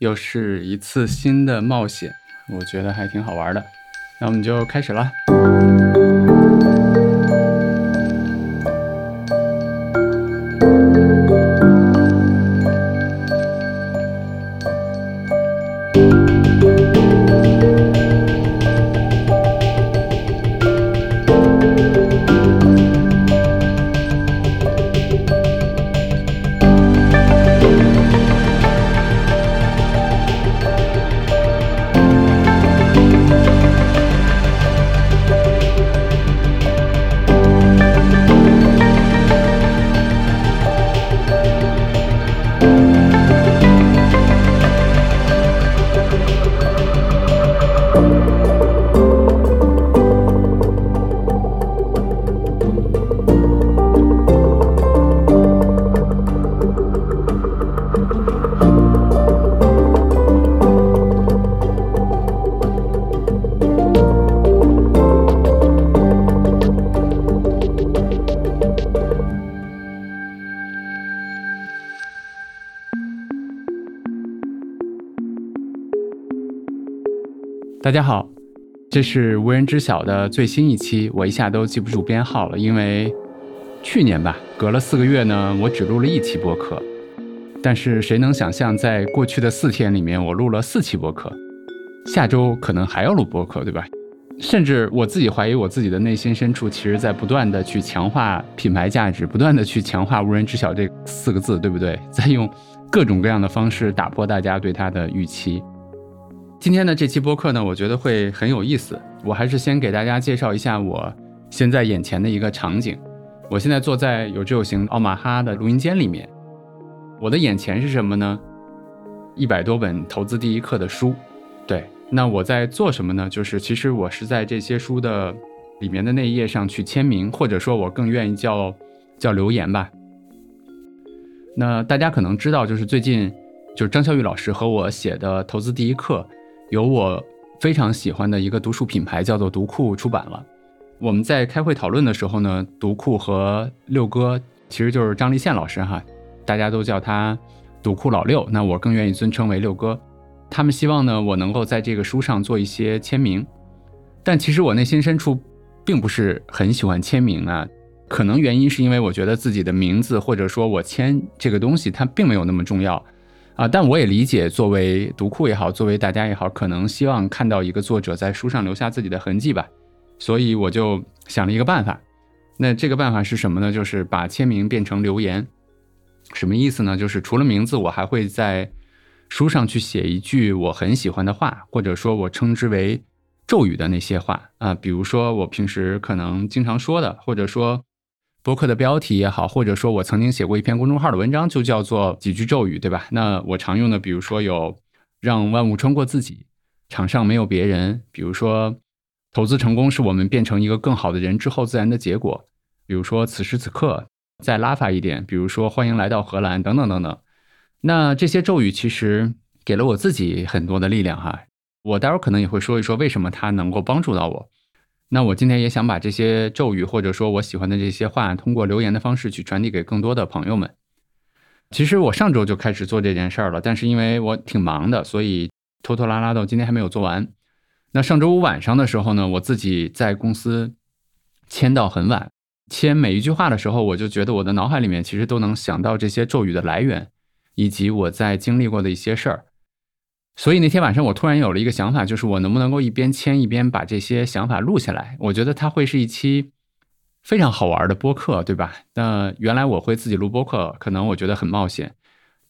又是一次新的冒险，我觉得还挺好玩的。那我们就开始了。这是无人知晓的最新一期，我一下都记不住编号了，因为去年吧，隔了四个月呢，我只录了一期播客。但是谁能想象，在过去的四天里面，我录了四期播客，下周可能还要录播客，对吧？甚至我自己怀疑，我自己的内心深处，其实在不断的去强化品牌价值，不断的去强化无人知晓这四个字，对不对？在用各种各样的方式打破大家对它的预期。今天的这期播客呢，我觉得会很有意思。我还是先给大家介绍一下我现在眼前的一个场景。我现在坐在有志有行奥马哈的录音间里面，我的眼前是什么呢？一百多本投资第一课的书。对，那我在做什么呢？就是其实我是在这些书的里面的那一页上去签名，或者说我更愿意叫叫留言吧。那大家可能知道，就是最近就是张小雨老师和我写的投资第一课。有我非常喜欢的一个读书品牌，叫做读库出版了。我们在开会讨论的时候呢，读库和六哥其实就是张立宪老师哈，大家都叫他读库老六，那我更愿意尊称为六哥。他们希望呢，我能够在这个书上做一些签名，但其实我内心深处并不是很喜欢签名啊。可能原因是因为我觉得自己的名字或者说我签这个东西，它并没有那么重要。啊，但我也理解，作为读库也好，作为大家也好，可能希望看到一个作者在书上留下自己的痕迹吧。所以我就想了一个办法。那这个办法是什么呢？就是把签名变成留言。什么意思呢？就是除了名字，我还会在书上去写一句我很喜欢的话，或者说我称之为咒语的那些话啊。比如说我平时可能经常说的，或者说。博客的标题也好，或者说我曾经写过一篇公众号的文章，就叫做几句咒语，对吧？那我常用的，比如说有“让万物穿过自己”，“场上没有别人”，比如说“投资成功是我们变成一个更好的人之后自然的结果”，比如说“此时此刻”，再拉法一点，比如说“欢迎来到荷兰”等等等等。那这些咒语其实给了我自己很多的力量哈。我待会儿可能也会说一说为什么它能够帮助到我。那我今天也想把这些咒语，或者说我喜欢的这些话，通过留言的方式去传递给更多的朋友们。其实我上周就开始做这件事儿了，但是因为我挺忙的，所以拖拖拉拉到今天还没有做完。那上周五晚上的时候呢，我自己在公司签到很晚，签每一句话的时候，我就觉得我的脑海里面其实都能想到这些咒语的来源，以及我在经历过的一些事儿。所以那天晚上，我突然有了一个想法，就是我能不能够一边签一边把这些想法录下来？我觉得它会是一期非常好玩的播客，对吧？那原来我会自己录播客，可能我觉得很冒险，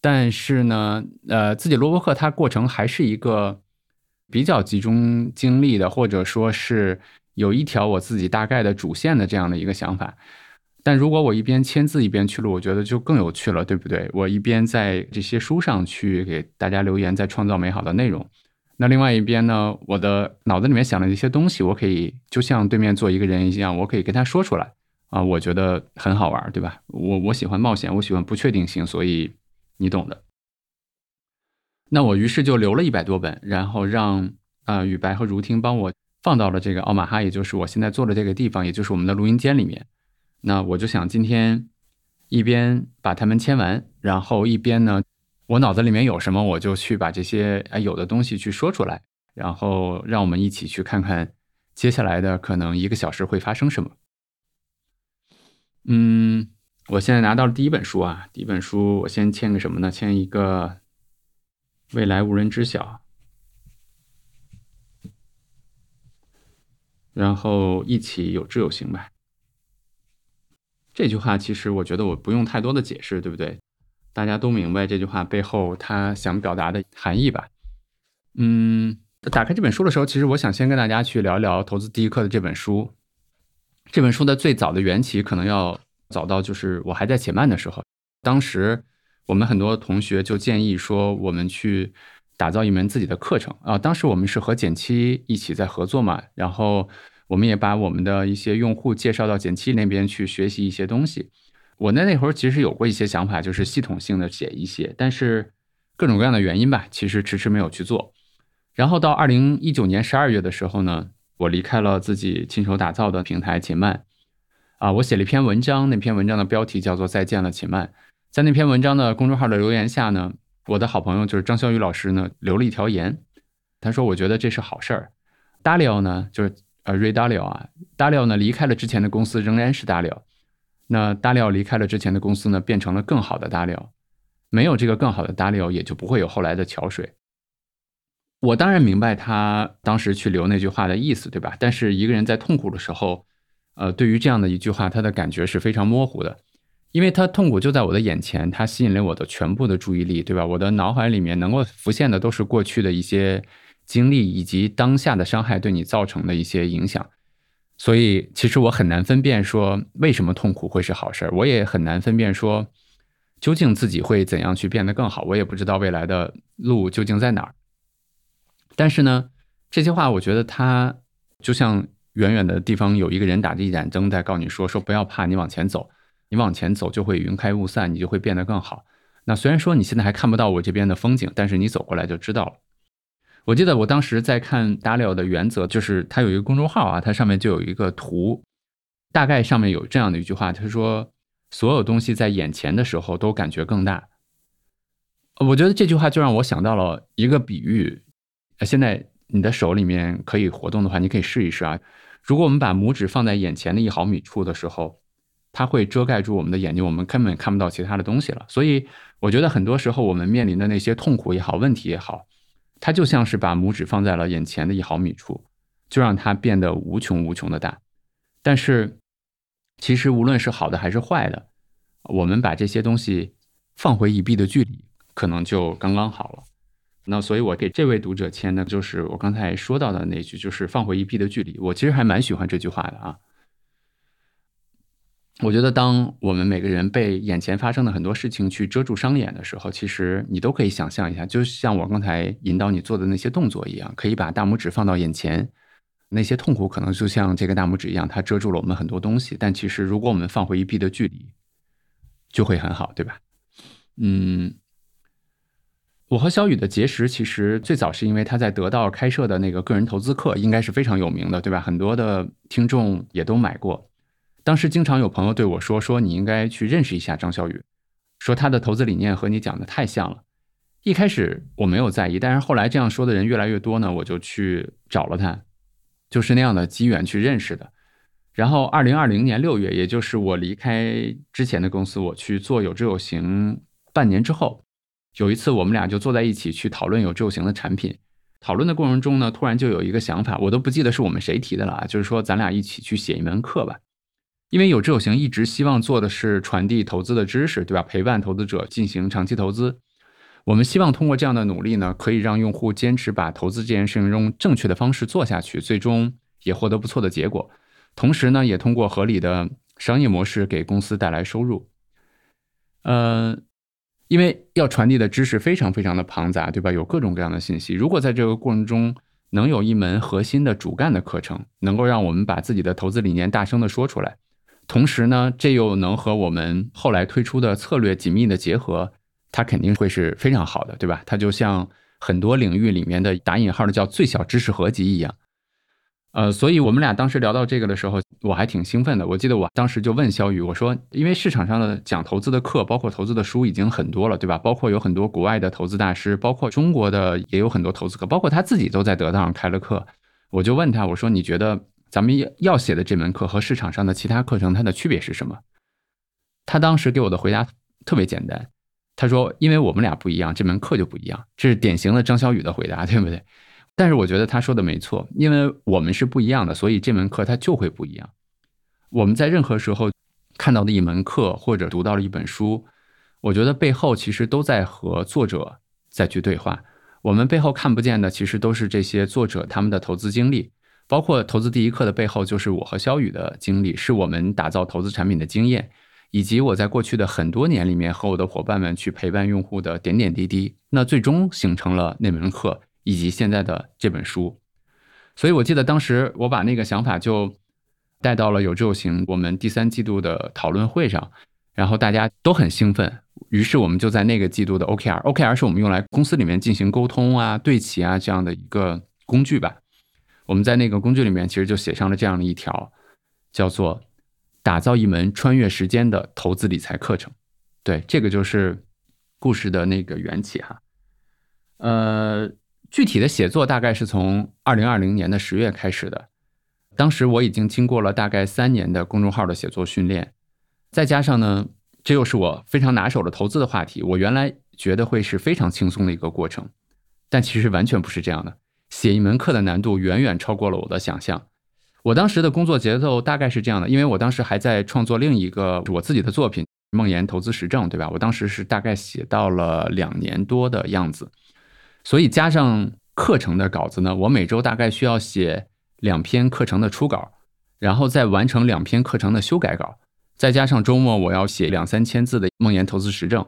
但是呢，呃，自己录播客它过程还是一个比较集中精力的，或者说是有一条我自己大概的主线的这样的一个想法。但如果我一边签字一边去录，我觉得就更有趣了，对不对？我一边在这些书上去给大家留言，在创造美好的内容。那另外一边呢，我的脑子里面想的一些东西，我可以就像对面坐一个人一样，我可以跟他说出来啊，我觉得很好玩，对吧？我我喜欢冒险，我喜欢不确定性，所以你懂的。那我于是就留了一百多本，然后让啊雨白和如听帮我放到了这个奥马哈，也就是我现在坐的这个地方，也就是我们的录音间里面。那我就想今天一边把它们签完，然后一边呢，我脑子里面有什么，我就去把这些哎有的东西去说出来，然后让我们一起去看看接下来的可能一个小时会发生什么。嗯，我现在拿到了第一本书啊，第一本书我先签个什么呢？签一个未来无人知晓。然后一起有志有行吧。这句话其实我觉得我不用太多的解释，对不对？大家都明白这句话背后他想表达的含义吧？嗯，打开这本书的时候，其实我想先跟大家去聊一聊《投资第一课》的这本书。这本书的最早的缘起可能要早到就是我还在且慢的时候，当时我们很多同学就建议说，我们去。打造一门自己的课程啊！当时我们是和简七一起在合作嘛，然后我们也把我们的一些用户介绍到简七那边去学习一些东西。我在那会儿其实有过一些想法，就是系统性的写一些，但是各种各样的原因吧，其实迟迟没有去做。然后到二零一九年十二月的时候呢，我离开了自己亲手打造的平台且慢啊，我写了一篇文章，那篇文章的标题叫做《再见了且慢》。在那篇文章的公众号的留言下呢。我的好朋友就是张潇雨老师呢，留了一条言，他说：“我觉得这是好事儿。”Dalio 呢，就是呃，Ray Dalio 啊，Dalio 呢离开了之前的公司，仍然是 Dalio。那 Dalio 离开了之前的公司呢，变成了更好的 Dalio。没有这个更好的 Dalio，也就不会有后来的桥水。我当然明白他当时去留那句话的意思，对吧？但是一个人在痛苦的时候，呃，对于这样的一句话，他的感觉是非常模糊的。因为他痛苦就在我的眼前，他吸引了我的全部的注意力，对吧？我的脑海里面能够浮现的都是过去的一些经历，以及当下的伤害对你造成的一些影响。所以，其实我很难分辨说为什么痛苦会是好事儿，我也很难分辨说究竟自己会怎样去变得更好。我也不知道未来的路究竟在哪儿。但是呢，这些话我觉得它就像远远的地方有一个人打着一盏灯在告你说：“说不要怕，你往前走。”你往前走就会云开雾散，你就会变得更好。那虽然说你现在还看不到我这边的风景，但是你走过来就知道了。我记得我当时在看达里奥的原则，就是他有一个公众号啊，它上面就有一个图，大概上面有这样的一句话，他说：“所有东西在眼前的时候都感觉更大。”我觉得这句话就让我想到了一个比喻。现在你的手里面可以活动的话，你可以试一试啊。如果我们把拇指放在眼前的一毫米处的时候，它会遮盖住我们的眼睛，我们根本看不到其他的东西了。所以，我觉得很多时候我们面临的那些痛苦也好，问题也好，它就像是把拇指放在了眼前的一毫米处，就让它变得无穷无穷的大。但是，其实无论是好的还是坏的，我们把这些东西放回一臂的距离，可能就刚刚好了。那所以，我给这位读者签的就是我刚才说到的那句，就是放回一臂的距离。我其实还蛮喜欢这句话的啊。我觉得，当我们每个人被眼前发生的很多事情去遮住双眼的时候，其实你都可以想象一下，就像我刚才引导你做的那些动作一样，可以把大拇指放到眼前，那些痛苦可能就像这个大拇指一样，它遮住了我们很多东西。但其实，如果我们放回一臂的距离，就会很好，对吧？嗯，我和小雨的结识，其实最早是因为他在得到开设的那个个人投资课，应该是非常有名的，对吧？很多的听众也都买过。当时经常有朋友对我说：“说你应该去认识一下张小雨，说他的投资理念和你讲的太像了。”一开始我没有在意，但是后来这样说的人越来越多呢，我就去找了他，就是那样的机缘去认识的。然后二零二零年六月，也就是我离开之前的公司，我去做有知有行半年之后，有一次我们俩就坐在一起去讨论有知有行的产品。讨论的过程中呢，突然就有一个想法，我都不记得是我们谁提的了啊，就是说咱俩一起去写一门课吧。因为有志有行一直希望做的是传递投资的知识，对吧？陪伴投资者进行长期投资。我们希望通过这样的努力呢，可以让用户坚持把投资这件事情用正确的方式做下去，最终也获得不错的结果。同时呢，也通过合理的商业模式给公司带来收入。呃，因为要传递的知识非常非常的庞杂，对吧？有各种各样的信息。如果在这个过程中能有一门核心的主干的课程，能够让我们把自己的投资理念大声的说出来。同时呢，这又能和我们后来推出的策略紧密的结合，它肯定会是非常好的，对吧？它就像很多领域里面的打引号的叫最小知识合集一样。呃，所以我们俩当时聊到这个的时候，我还挺兴奋的。我记得我当时就问肖宇，我说，因为市场上的讲投资的课，包括投资的书已经很多了，对吧？包括有很多国外的投资大师，包括中国的也有很多投资课，包括他自己都在得道上开了课。我就问他，我说，你觉得咱们要要写的这门课和市场上的其他课程它的区别是什么？他当时给我的回答特别简单，他说，因为我们俩不一样，这门课就不一样。这是典型的张小雨的回答，对不对？但是我觉得他说的没错，因为我们是不一样的，所以这门课它就会不一样。我们在任何时候看到的一门课或者读到了一本书，我觉得背后其实都在和作者再去对话。我们背后看不见的，其实都是这些作者他们的投资经历，包括投资第一课的背后，就是我和肖宇的经历，是我们打造投资产品的经验，以及我在过去的很多年里面和我的伙伴们去陪伴用户的点点滴滴，那最终形成了那门课。以及现在的这本书，所以我记得当时我把那个想法就带到了有志有行我们第三季度的讨论会上，然后大家都很兴奋，于是我们就在那个季度的 OKR，OKR 是我们用来公司里面进行沟通啊、对齐啊这样的一个工具吧。我们在那个工具里面其实就写上了这样的一条，叫做打造一门穿越时间的投资理财课程。对，这个就是故事的那个缘起哈，呃。具体的写作大概是从二零二零年的十月开始的，当时我已经经过了大概三年的公众号的写作训练，再加上呢，这又是我非常拿手的投资的话题，我原来觉得会是非常轻松的一个过程，但其实完全不是这样的。写一门课的难度远远超过了我的想象。我当时的工作节奏大概是这样的，因为我当时还在创作另一个我自己的作品《梦岩投资实证》，对吧？我当时是大概写到了两年多的样子。所以加上课程的稿子呢，我每周大概需要写两篇课程的初稿，然后再完成两篇课程的修改稿，再加上周末我要写两三千字的梦岩投资实证，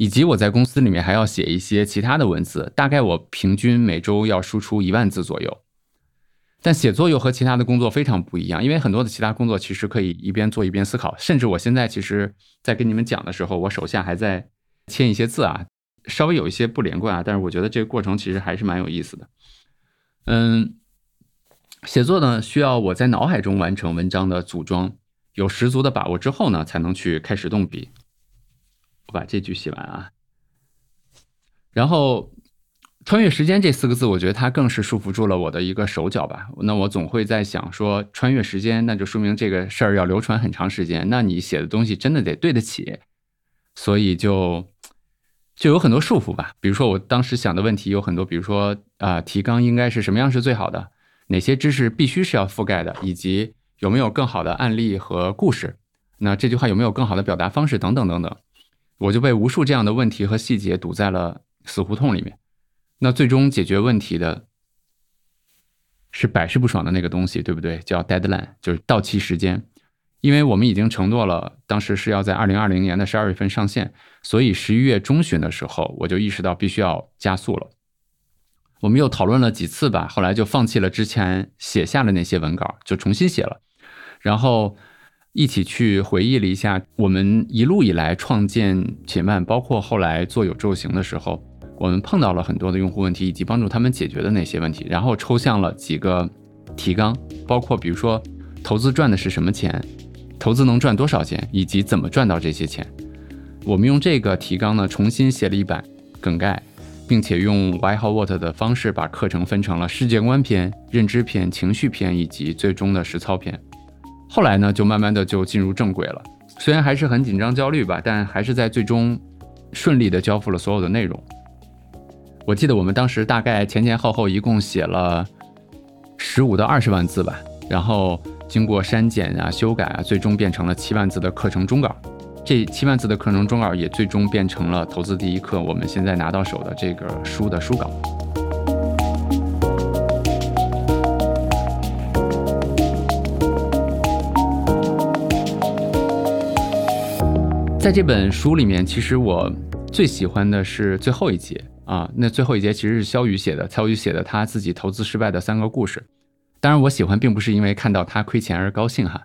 以及我在公司里面还要写一些其他的文字，大概我平均每周要输出一万字左右。但写作又和其他的工作非常不一样，因为很多的其他工作其实可以一边做一边思考，甚至我现在其实，在跟你们讲的时候，我手下还在签一些字啊。稍微有一些不连贯啊，但是我觉得这个过程其实还是蛮有意思的。嗯，写作呢需要我在脑海中完成文章的组装，有十足的把握之后呢，才能去开始动笔。我把这句写完啊。然后，穿越时间这四个字，我觉得它更是束缚住了我的一个手脚吧。那我总会在想说，穿越时间，那就说明这个事儿要流传很长时间，那你写的东西真的得对得起，所以就。就有很多束缚吧，比如说我当时想的问题有很多，比如说啊，提纲应该是什么样是最好的，哪些知识必须是要覆盖的，以及有没有更好的案例和故事，那这句话有没有更好的表达方式等等等等，我就被无数这样的问题和细节堵在了死胡同里面。那最终解决问题的是百试不爽的那个东西，对不对？叫 deadline，就是到期时间。因为我们已经承诺了，当时是要在二零二零年的十二月份上线，所以十一月中旬的时候，我就意识到必须要加速了。我们又讨论了几次吧，后来就放弃了之前写下的那些文稿，就重新写了，然后一起去回忆了一下我们一路以来创建且慢，包括后来做有昼行的时候，我们碰到了很多的用户问题，以及帮助他们解决的那些问题，然后抽象了几个提纲，包括比如说投资赚的是什么钱。投资能赚多少钱，以及怎么赚到这些钱？我们用这个提纲呢，重新写了一版梗概，并且用 Why How What 的方式把课程分成了世界观篇、认知篇、情绪篇以及最终的实操篇。后来呢，就慢慢的就进入正轨了。虽然还是很紧张焦虑吧，但还是在最终顺利的交付了所有的内容。我记得我们当时大概前前后后一共写了十五到二十万字吧，然后。经过删减啊、修改啊，最终变成了七万字的课程终稿。这七万字的课程终稿也最终变成了《投资第一课》我们现在拿到手的这个书的书稿。在这本书里面，其实我最喜欢的是最后一节啊。那最后一节其实是肖宇写的，肖宇写的他自己投资失败的三个故事。当然，我喜欢并不是因为看到他亏钱而高兴哈，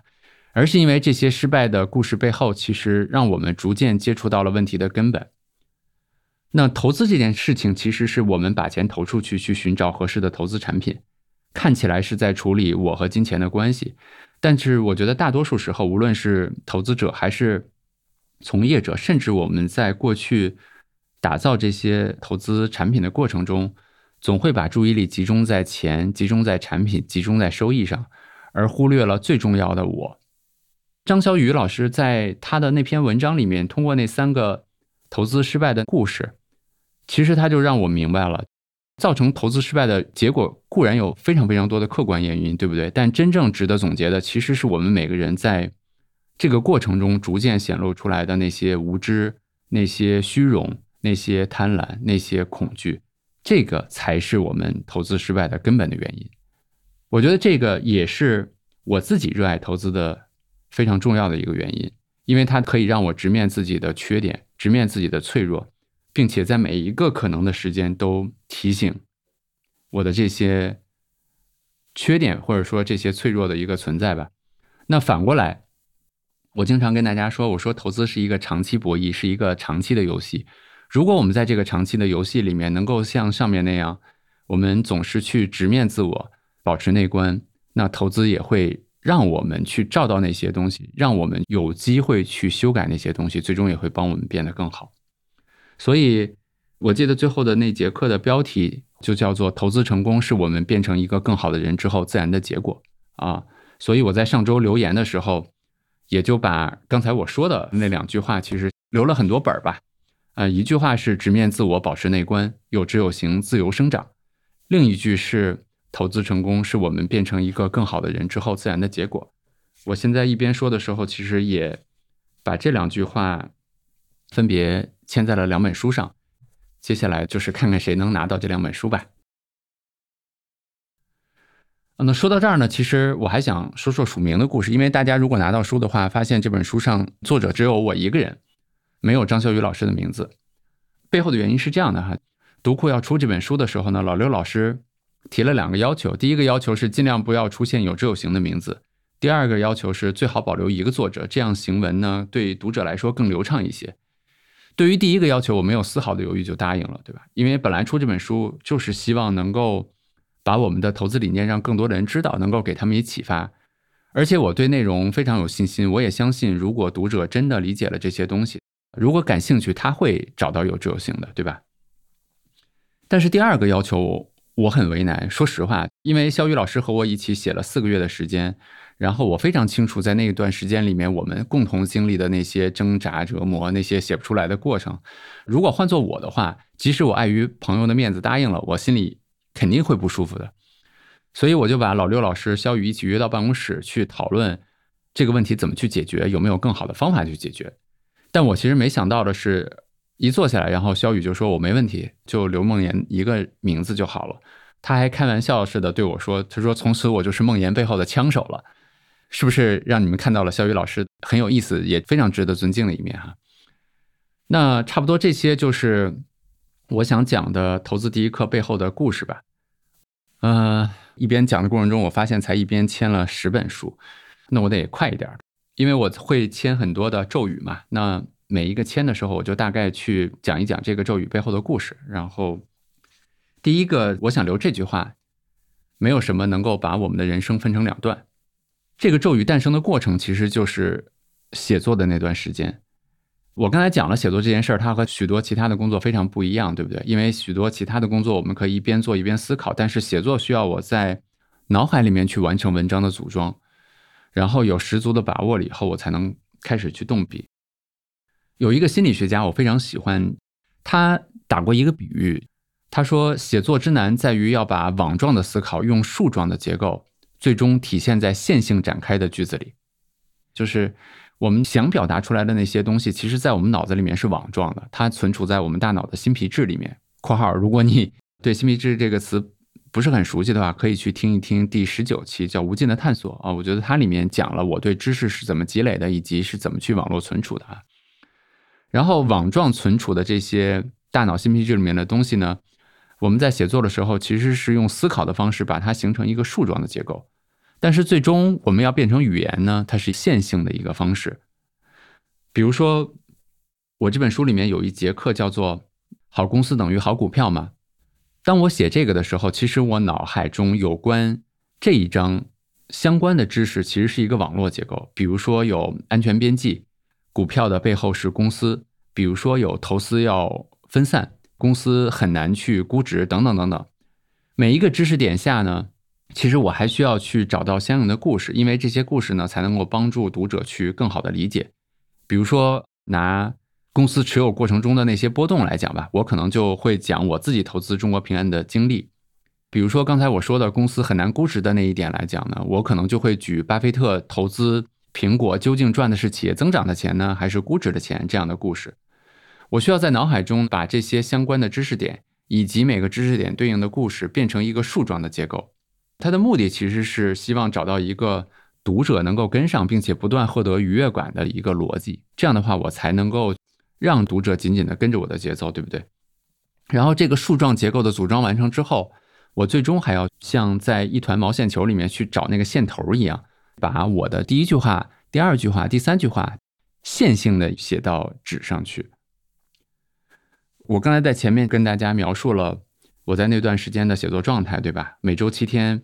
而是因为这些失败的故事背后，其实让我们逐渐接触到了问题的根本。那投资这件事情，其实是我们把钱投出去，去寻找合适的投资产品，看起来是在处理我和金钱的关系，但是我觉得大多数时候，无论是投资者还是从业者，甚至我们在过去打造这些投资产品的过程中，总会把注意力集中在钱、集中在产品、集中在收益上，而忽略了最重要的我。张小雨老师在他的那篇文章里面，通过那三个投资失败的故事，其实他就让我明白了，造成投资失败的结果固然有非常非常多的客观原因，对不对？但真正值得总结的，其实是我们每个人在这个过程中逐渐显露出来的那些无知、那些虚荣、那些贪婪、那些恐惧，这个才是我们投资失败的根本的原因。我觉得这个也是我自己热爱投资的。非常重要的一个原因，因为它可以让我直面自己的缺点，直面自己的脆弱，并且在每一个可能的时间都提醒我的这些缺点或者说这些脆弱的一个存在吧。那反过来，我经常跟大家说，我说投资是一个长期博弈，是一个长期的游戏。如果我们在这个长期的游戏里面能够像上面那样，我们总是去直面自我，保持内观，那投资也会。让我们去照到那些东西，让我们有机会去修改那些东西，最终也会帮我们变得更好。所以，我记得最后的那节课的标题就叫做“投资成功是我们变成一个更好的人之后自然的结果”啊。所以我在上周留言的时候，也就把刚才我说的那两句话，其实留了很多本儿吧。啊，一句话是直面自我，保持内观，有知有行，自由生长；另一句是。投资成功是我们变成一个更好的人之后自然的结果。我现在一边说的时候，其实也把这两句话分别签在了两本书上。接下来就是看看谁能拿到这两本书吧。那说到这儿呢，其实我还想说说署名的故事，因为大家如果拿到书的话，发现这本书上作者只有我一个人，没有张小雨老师的名字。背后的原因是这样的哈，读库要出这本书的时候呢，老刘老师。提了两个要求，第一个要求是尽量不要出现有知有行的名字，第二个要求是最好保留一个作者，这样行文呢对读者来说更流畅一些。对于第一个要求，我没有丝毫的犹豫就答应了，对吧？因为本来出这本书就是希望能够把我们的投资理念让更多的人知道，能够给他们以启发，而且我对内容非常有信心，我也相信如果读者真的理解了这些东西，如果感兴趣，他会找到有知有行的，对吧？但是第二个要求。我很为难，说实话，因为肖宇老师和我一起写了四个月的时间，然后我非常清楚，在那一段时间里面，我们共同经历的那些挣扎、折磨，那些写不出来的过程。如果换做我的话，即使我碍于朋友的面子答应了，我心里肯定会不舒服的。所以我就把老六老师、肖宇一起约到办公室去讨论这个问题怎么去解决，有没有更好的方法去解决。但我其实没想到的是。一坐下来，然后肖宇就说：“我没问题，就刘梦妍一个名字就好了。”他还开玩笑似的对我说：“他说从此我就是梦妍背后的枪手了，是不是让你们看到了肖宇老师很有意思，也非常值得尊敬的一面哈？”那差不多这些就是我想讲的投资第一课背后的故事吧。呃，一边讲的过程中，我发现才一边签了十本书，那我得快一点，因为我会签很多的咒语嘛。那每一个签的时候，我就大概去讲一讲这个咒语背后的故事。然后，第一个，我想留这句话：没有什么能够把我们的人生分成两段。这个咒语诞生的过程，其实就是写作的那段时间。我刚才讲了写作这件事儿，它和许多其他的工作非常不一样，对不对？因为许多其他的工作，我们可以一边做一边思考，但是写作需要我在脑海里面去完成文章的组装，然后有十足的把握了以后，我才能开始去动笔。有一个心理学家，我非常喜欢，他打过一个比喻，他说写作之难在于要把网状的思考用树状的结构，最终体现在线性展开的句子里。就是我们想表达出来的那些东西，其实在我们脑子里面是网状的，它存储在我们大脑的新皮质里面。（括号如果你对新皮质这个词不是很熟悉的话，可以去听一听第十九期叫《无尽的探索》啊，我觉得它里面讲了我对知识是怎么积累的，以及是怎么去网络存储的啊。然后网状存储的这些大脑新皮质里面的东西呢，我们在写作的时候其实是用思考的方式把它形成一个树状的结构，但是最终我们要变成语言呢，它是线性的一个方式。比如说，我这本书里面有一节课叫做“好公司等于好股票”嘛。当我写这个的时候，其实我脑海中有关这一章相关的知识其实是一个网络结构，比如说有安全边际，股票的背后是公司，比如说有投资要分散，公司很难去估值等等等等。每一个知识点下呢，其实我还需要去找到相应的故事，因为这些故事呢才能够帮助读者去更好的理解。比如说拿公司持有过程中的那些波动来讲吧，我可能就会讲我自己投资中国平安的经历。比如说刚才我说的公司很难估值的那一点来讲呢，我可能就会举巴菲特投资苹果究竟赚的是企业增长的钱呢，还是估值的钱这样的故事。我需要在脑海中把这些相关的知识点以及每个知识点对应的故事变成一个树状的结构。它的目的其实是希望找到一个读者能够跟上，并且不断获得愉悦感的一个逻辑。这样的话，我才能够让读者紧紧的跟着我的节奏，对不对？然后这个树状结构的组装完成之后。我最终还要像在一团毛线球里面去找那个线头一样，把我的第一句话、第二句话、第三句话线性的写到纸上去。我刚才在前面跟大家描述了我在那段时间的写作状态，对吧？每周七天，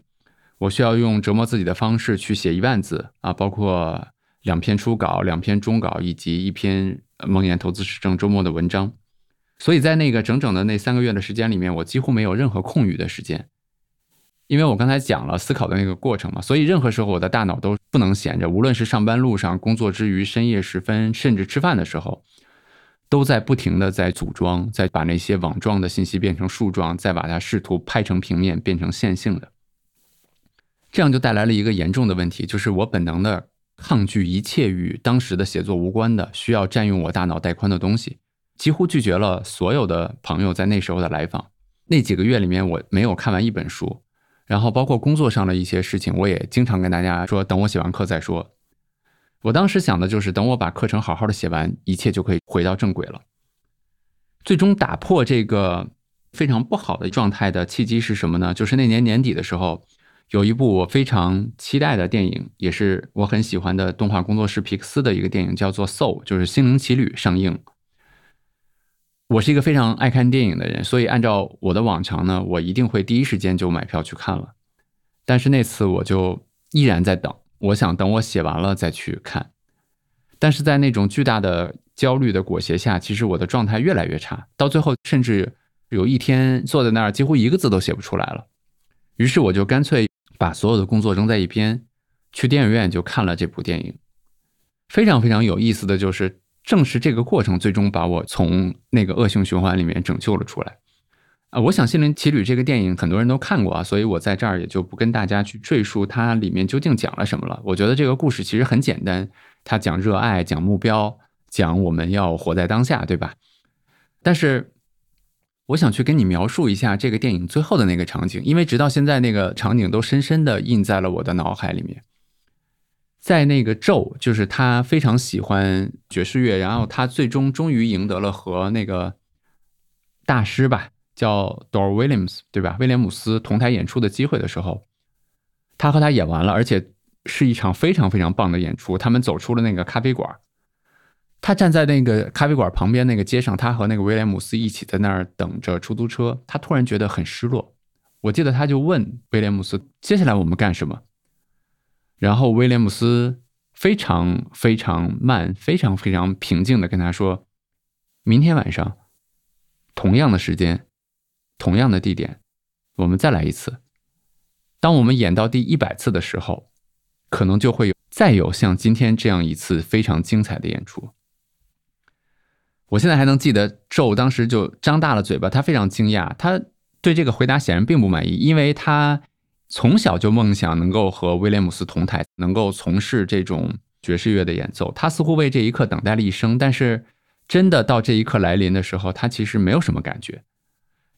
我需要用折磨自己的方式去写一万字啊，包括两篇初稿、两篇中稿以及一篇梦魇投资实证周末的文章。所以在那个整整的那三个月的时间里面，我几乎没有任何空余的时间，因为我刚才讲了思考的那个过程嘛，所以任何时候我的大脑都不能闲着，无论是上班路上、工作之余、深夜时分，甚至吃饭的时候，都在不停的在组装，在把那些网状的信息变成树状，再把它试图拍成平面，变成线性的，这样就带来了一个严重的问题，就是我本能的抗拒一切与当时的写作无关的、需要占用我大脑带宽的东西。几乎拒绝了所有的朋友在那时候的来访。那几个月里面，我没有看完一本书，然后包括工作上的一些事情，我也经常跟大家说，等我写完课再说。我当时想的就是，等我把课程好好的写完，一切就可以回到正轨了。最终打破这个非常不好的状态的契机是什么呢？就是那年年底的时候，有一部我非常期待的电影，也是我很喜欢的动画工作室皮克斯的一个电影，叫做《Soul》，就是《心灵奇旅》上映。我是一个非常爱看电影的人，所以按照我的往常呢，我一定会第一时间就买票去看了。但是那次我就依然在等，我想等我写完了再去看。但是在那种巨大的焦虑的裹挟下，其实我的状态越来越差，到最后甚至有一天坐在那儿几乎一个字都写不出来了。于是我就干脆把所有的工作扔在一边，去电影院就看了这部电影。非常非常有意思的就是。正是这个过程，最终把我从那个恶性循环里面拯救了出来。啊，我想《心灵奇旅》这个电影很多人都看过啊，所以我在这儿也就不跟大家去赘述它里面究竟讲了什么了。我觉得这个故事其实很简单，它讲热爱，讲目标，讲我们要活在当下，对吧？但是我想去跟你描述一下这个电影最后的那个场景，因为直到现在那个场景都深深的印在了我的脑海里面。在那个咒，就是他非常喜欢爵士乐，然后他最终终于赢得了和那个大师吧，叫 Dor Williams，对吧？威廉姆斯同台演出的机会的时候，他和他演完了，而且是一场非常非常棒的演出。他们走出了那个咖啡馆，他站在那个咖啡馆旁边那个街上，他和那个威廉姆斯一起在那儿等着出租车。他突然觉得很失落。我记得他就问威廉姆斯：“接下来我们干什么？”然后威廉姆斯非常非常慢、非常非常平静的跟他说：“明天晚上，同样的时间，同样的地点，我们再来一次。当我们演到第一百次的时候，可能就会有再有像今天这样一次非常精彩的演出。”我现在还能记得，宙当时就张大了嘴巴，他非常惊讶，他对这个回答显然并不满意，因为他。从小就梦想能够和威廉姆斯同台，能够从事这种爵士乐的演奏。他似乎为这一刻等待了一生，但是真的到这一刻来临的时候，他其实没有什么感觉。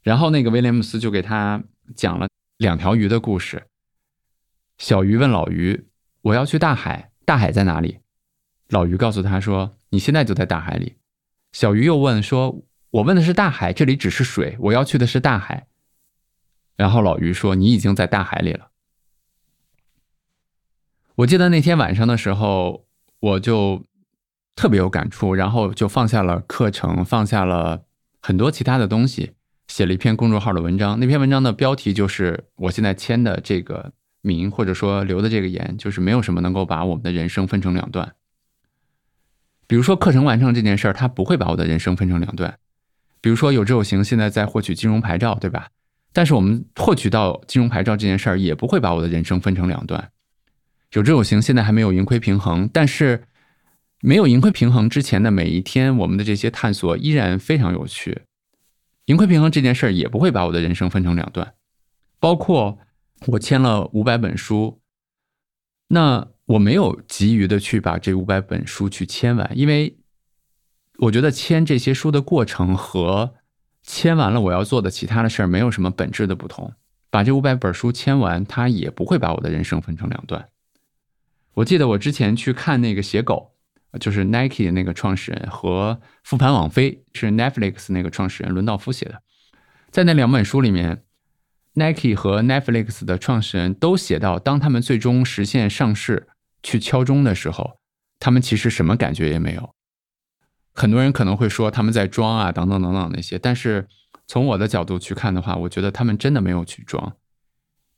然后那个威廉姆斯就给他讲了两条鱼的故事。小鱼问老鱼：“我要去大海，大海在哪里？”老鱼告诉他说：“你现在就在大海里。”小鱼又问说：“我问的是大海，这里只是水，我要去的是大海。”然后老鱼说：“你已经在大海里了。”我记得那天晚上的时候，我就特别有感触，然后就放下了课程，放下了很多其他的东西，写了一篇公众号的文章。那篇文章的标题就是我现在签的这个名或者说留的这个言，就是没有什么能够把我们的人生分成两段。比如说课程完成这件事儿，它不会把我的人生分成两段。比如说有志有行现在在获取金融牌照，对吧？但是我们获取到金融牌照这件事儿，也不会把我的人生分成两段。有志有行现在还没有盈亏平衡，但是没有盈亏平衡之前的每一天，我们的这些探索依然非常有趣。盈亏平衡这件事儿也不会把我的人生分成两段，包括我签了五百本书，那我没有急于的去把这五百本书去签完，因为我觉得签这些书的过程和签完了我要做的其他的事儿没有什么本质的不同。把这五百本书签完，它也不会把我的人生分成两段。我记得我之前去看那个写狗。就是 Nike 的那个创始人和复盘网飞是 Netflix 那个创始人伦道夫写的，在那两本书里面，Nike 和 Netflix 的创始人都写到，当他们最终实现上市去敲钟的时候，他们其实什么感觉也没有。很多人可能会说他们在装啊，等等等等那些，但是从我的角度去看的话，我觉得他们真的没有去装，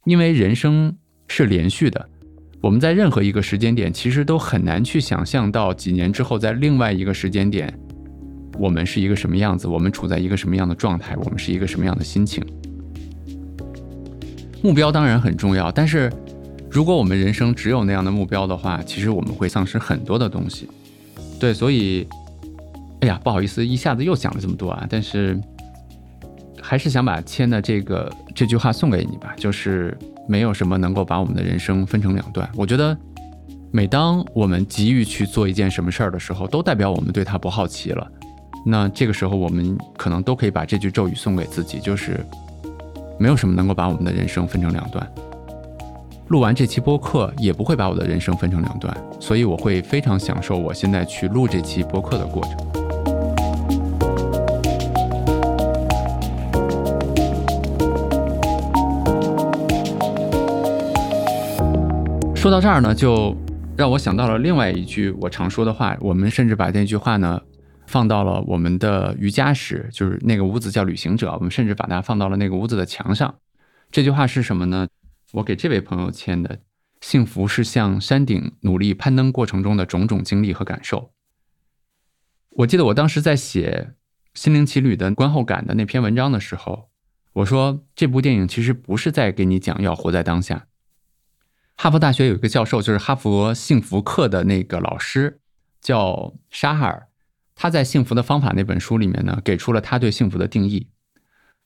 因为人生是连续的。我们在任何一个时间点，其实都很难去想象到几年之后，在另外一个时间点，我们是一个什么样子，我们处在一个什么样的状态，我们是一个什么样的心情。目标当然很重要，但是如果我们人生只有那样的目标的话，其实我们会丧失很多的东西。对，所以，哎呀，不好意思，一下子又讲了这么多啊，但是还是想把签的这个这句话送给你吧，就是。没有什么能够把我们的人生分成两段。我觉得，每当我们急于去做一件什么事儿的时候，都代表我们对它不好奇了。那这个时候，我们可能都可以把这句咒语送给自己，就是没有什么能够把我们的人生分成两段。录完这期播客也不会把我的人生分成两段，所以我会非常享受我现在去录这期播客的过程。说到这儿呢，就让我想到了另外一句我常说的话。我们甚至把那句话呢放到了我们的瑜伽室，就是那个屋子叫旅行者。我们甚至把它放到了那个屋子的墙上。这句话是什么呢？我给这位朋友签的：幸福是向山顶努力攀登过程中的种种经历和感受。我记得我当时在写《心灵奇旅》的观后感的那篇文章的时候，我说这部电影其实不是在给你讲要活在当下。哈佛大学有一个教授，就是哈佛幸福课的那个老师，叫沙哈尔。他在《幸福的方法》那本书里面呢，给出了他对幸福的定义。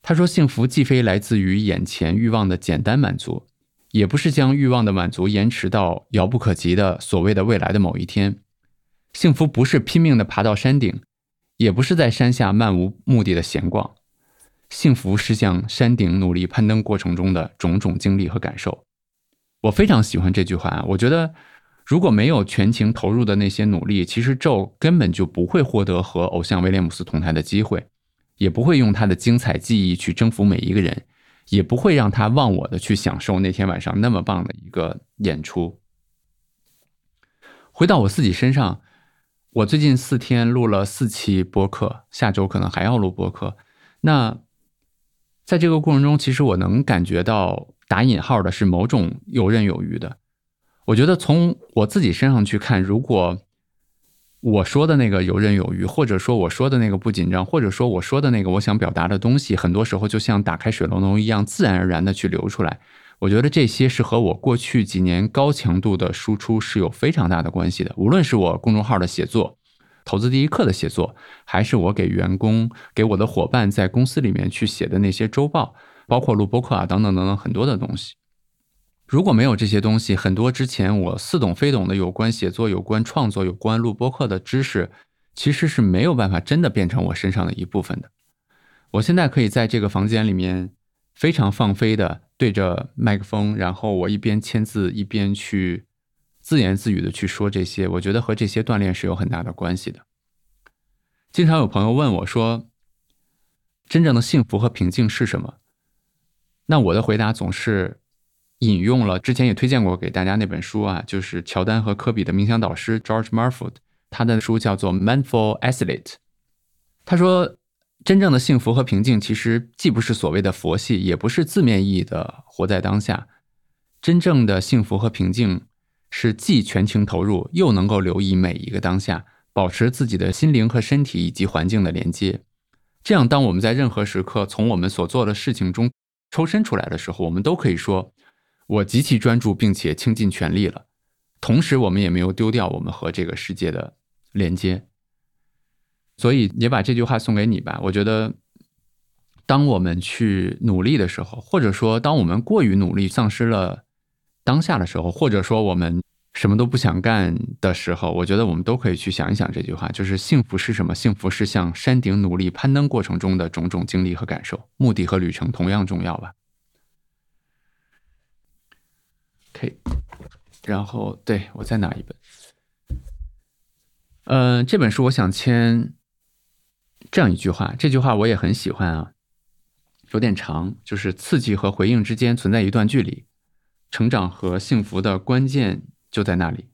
他说：“幸福既非来自于眼前欲望的简单满足，也不是将欲望的满足延迟到遥不可及的所谓的未来的某一天。幸福不是拼命的爬到山顶，也不是在山下漫无目的的闲逛。幸福是向山顶努力攀登过程中的种种经历和感受。”我非常喜欢这句话。我觉得，如果没有全情投入的那些努力，其实宙根本就不会获得和偶像威廉姆斯同台的机会，也不会用他的精彩技艺去征服每一个人，也不会让他忘我的去享受那天晚上那么棒的一个演出。回到我自己身上，我最近四天录了四期播客，下周可能还要录播客。那在这个过程中，其实我能感觉到。打引号的是某种游刃有余的，我觉得从我自己身上去看，如果我说的那个游刃有余，或者说我说的那个不紧张，或者说我说的那个我想表达的东西，很多时候就像打开水龙头一样，自然而然的去流出来。我觉得这些是和我过去几年高强度的输出是有非常大的关系的。无论是我公众号的写作、投资第一课的写作，还是我给员工、给我的伙伴在公司里面去写的那些周报。包括录播课啊，等等等等很多的东西。如果没有这些东西，很多之前我似懂非懂的有关写作、有关创作、有关录播课的知识，其实是没有办法真的变成我身上的一部分的。我现在可以在这个房间里面非常放飞的对着麦克风，然后我一边签字一边去自言自语的去说这些，我觉得和这些锻炼是有很大的关系的。经常有朋友问我说：“真正的幸福和平静是什么？”那我的回答总是引用了之前也推荐过给大家那本书啊，就是乔丹和科比的冥想导师 George Marford，他的书叫做《Mindful Athlete》。他说，真正的幸福和平静，其实既不是所谓的佛系，也不是字面意义的活在当下，真正的幸福和平静，是既全情投入，又能够留意每一个当下，保持自己的心灵和身体以及环境的连接。这样，当我们在任何时刻从我们所做的事情中抽身出来的时候，我们都可以说：“我极其专注，并且倾尽全力了。”同时，我们也没有丢掉我们和这个世界的连接。所以，也把这句话送给你吧。我觉得。当我们去努力的时候，或者说当我们过于努力，丧失了当下的时候，或者说我们什么都不想干的时候，我觉得我们都可以去想一想这句话：就是幸福是什么？幸福是向山顶努力攀登过程中的种种经历和感受。目的和旅程同样重要吧？OK，然后对我再拿一本，嗯，这本书我想签这样一句话，这句话我也很喜欢啊。有点长，就是刺激和回应之间存在一段距离，成长和幸福的关键就在那里。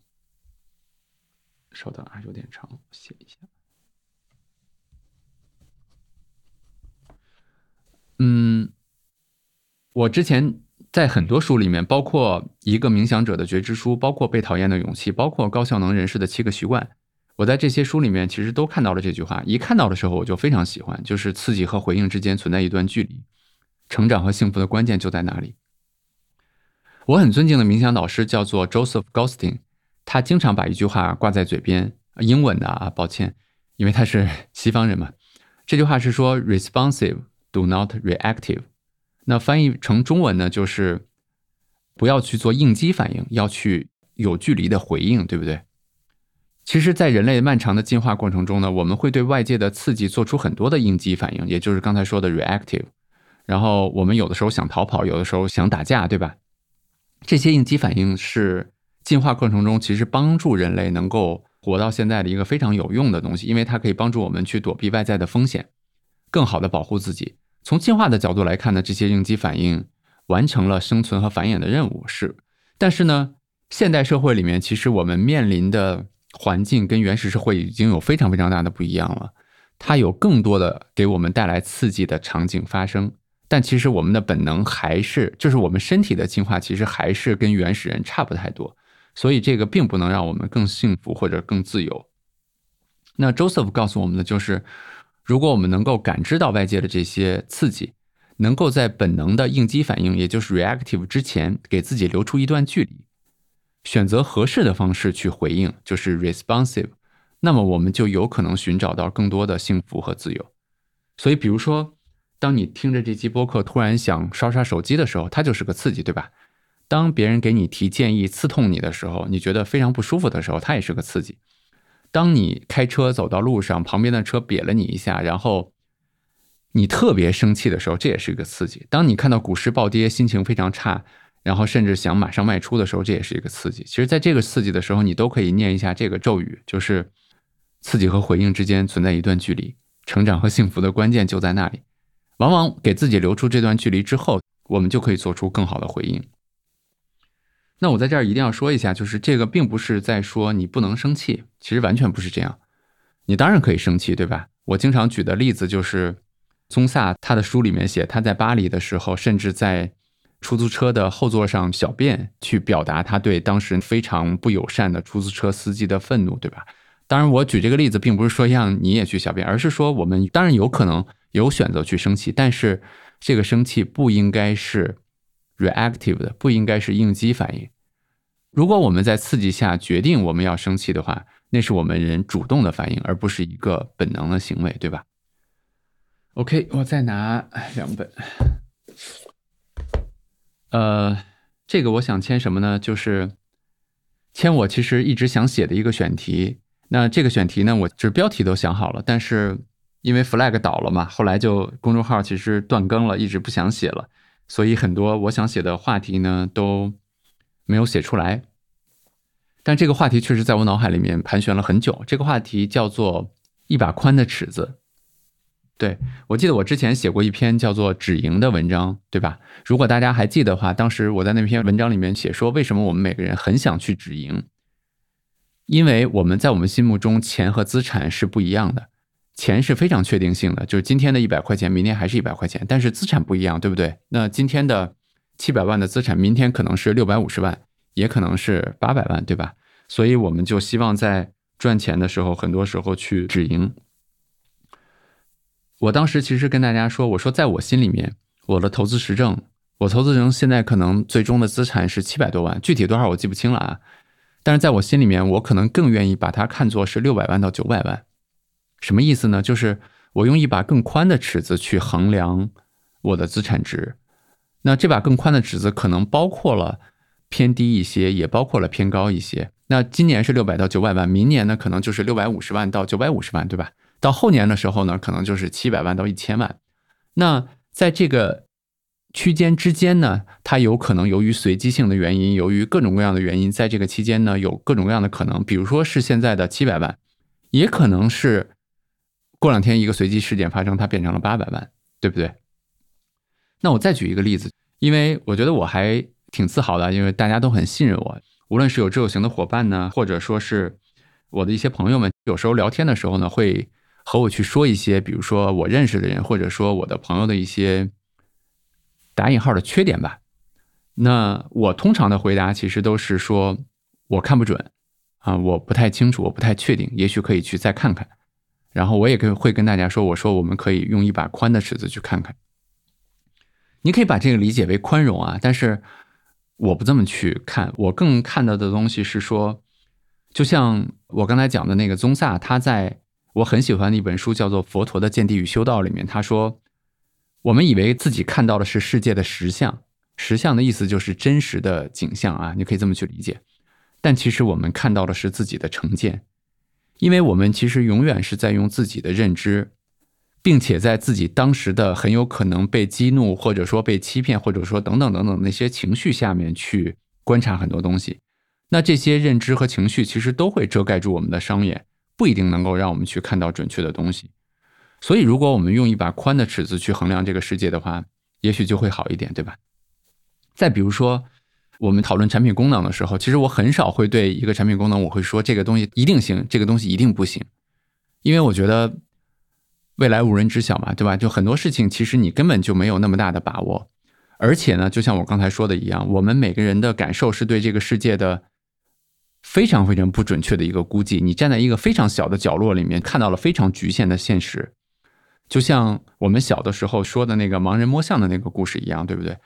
稍等啊，有点长，写一下。嗯，我之前在很多书里面，包括《一个冥想者的觉知书》，包括《被讨厌的勇气》，包括《高效能人士的七个习惯》。我在这些书里面其实都看到了这句话，一看到的时候我就非常喜欢，就是刺激和回应之间存在一段距离，成长和幸福的关键就在那里。我很尊敬的冥想导师叫做 Joseph g o s t i n 他经常把一句话挂在嘴边，英文的啊，抱歉，因为他是西方人嘛。这句话是说 “responsive, do not reactive”，那翻译成中文呢就是不要去做应激反应，要去有距离的回应，对不对？其实，在人类漫长的进化过程中呢，我们会对外界的刺激做出很多的应激反应，也就是刚才说的 reactive。然后，我们有的时候想逃跑，有的时候想打架，对吧？这些应激反应是进化过程中其实帮助人类能够活到现在的一个非常有用的东西，因为它可以帮助我们去躲避外在的风险，更好的保护自己。从进化的角度来看呢，这些应激反应完成了生存和繁衍的任务，是。但是呢，现代社会里面，其实我们面临的环境跟原始社会已经有非常非常大的不一样了，它有更多的给我们带来刺激的场景发生，但其实我们的本能还是，就是我们身体的进化其实还是跟原始人差不太多，所以这个并不能让我们更幸福或者更自由。那 Joseph 告诉我们的就是，如果我们能够感知到外界的这些刺激，能够在本能的应激反应，也就是 reactive 之前，给自己留出一段距离。选择合适的方式去回应，就是 responsive，那么我们就有可能寻找到更多的幸福和自由。所以，比如说，当你听着这期播客，突然想刷刷手机的时候，它就是个刺激，对吧？当别人给你提建议、刺痛你的时候，你觉得非常不舒服的时候，它也是个刺激。当你开车走到路上，旁边的车瘪了你一下，然后你特别生气的时候，这也是一个刺激。当你看到股市暴跌，心情非常差。然后甚至想马上卖出的时候，这也是一个刺激。其实，在这个刺激的时候，你都可以念一下这个咒语，就是刺激和回应之间存在一段距离，成长和幸福的关键就在那里。往往给自己留出这段距离之后，我们就可以做出更好的回应。那我在这儿一定要说一下，就是这个并不是在说你不能生气，其实完全不是这样。你当然可以生气，对吧？我经常举的例子就是宗萨他的书里面写，他在巴黎的时候，甚至在。出租车的后座上小便，去表达他对当时非常不友善的出租车司机的愤怒，对吧？当然，我举这个例子并不是说让你也去小便，而是说我们当然有可能有选择去生气，但是这个生气不应该是 reactive 的，不应该是应激反应。如果我们在刺激下决定我们要生气的话，那是我们人主动的反应，而不是一个本能的行为，对吧？OK，我再拿两本。呃，这个我想签什么呢？就是签我其实一直想写的一个选题。那这个选题呢，我就是标题都想好了，但是因为 flag 倒了嘛，后来就公众号其实断更了，一直不想写了，所以很多我想写的话题呢都没有写出来。但这个话题确实在我脑海里面盘旋了很久。这个话题叫做一把宽的尺子。对，我记得我之前写过一篇叫做“止盈”的文章，对吧？如果大家还记得的话，当时我在那篇文章里面写说，为什么我们每个人很想去止盈？因为我们在我们心目中，钱和资产是不一样的。钱是非常确定性的，就是今天的一百块钱，明天还是一百块钱。但是资产不一样，对不对？那今天的七百万的资产，明天可能是六百五十万，也可能是八百万，对吧？所以我们就希望在赚钱的时候，很多时候去止盈。我当时其实跟大家说，我说在我心里面，我的投资实证，我投资人现在可能最终的资产是七百多万，具体多少我记不清了啊。但是在我心里面，我可能更愿意把它看作是六百万到九百万。什么意思呢？就是我用一把更宽的尺子去衡量我的资产值。那这把更宽的尺子可能包括了偏低一些，也包括了偏高一些。那今年是六百到九百万，明年呢可能就是六百五十万到九百五十万，对吧？到后年的时候呢，可能就是七百万到一千万。那在这个区间之间呢，它有可能由于随机性的原因，由于各种各样的原因，在这个期间呢有各种各样的可能。比如说是现在的七百万，也可能是过两天一个随机事件发生，它变成了八百万，对不对？那我再举一个例子，因为我觉得我还挺自豪的，因为大家都很信任我。无论是有志有行的伙伴呢，或者说是我的一些朋友们，有时候聊天的时候呢，会和我去说一些，比如说我认识的人，或者说我的朋友的一些打引号的缺点吧。那我通常的回答其实都是说我看不准啊，我不太清楚，我不太确定，也许可以去再看看。然后我也跟会跟大家说，我说我们可以用一把宽的尺子去看看。你可以把这个理解为宽容啊，但是。我不这么去看，我更看到的东西是说，就像我刚才讲的那个宗萨，他在我很喜欢的一本书叫做《佛陀的见地与修道》里面，他说，我们以为自己看到的是世界的实相，实相的意思就是真实的景象啊，你可以这么去理解，但其实我们看到的是自己的成见，因为我们其实永远是在用自己的认知。并且在自己当时的很有可能被激怒，或者说被欺骗，或者说等等等等那些情绪下面去观察很多东西，那这些认知和情绪其实都会遮盖住我们的双眼，不一定能够让我们去看到准确的东西。所以，如果我们用一把宽的尺子去衡量这个世界的话，也许就会好一点，对吧？再比如说，我们讨论产品功能的时候，其实我很少会对一个产品功能我会说这个东西一定行，这个东西一定不行，因为我觉得。未来无人知晓嘛，对吧？就很多事情，其实你根本就没有那么大的把握。而且呢，就像我刚才说的一样，我们每个人的感受是对这个世界的非常非常不准确的一个估计。你站在一个非常小的角落里面，看到了非常局限的现实，就像我们小的时候说的那个盲人摸象的那个故事一样，对不对？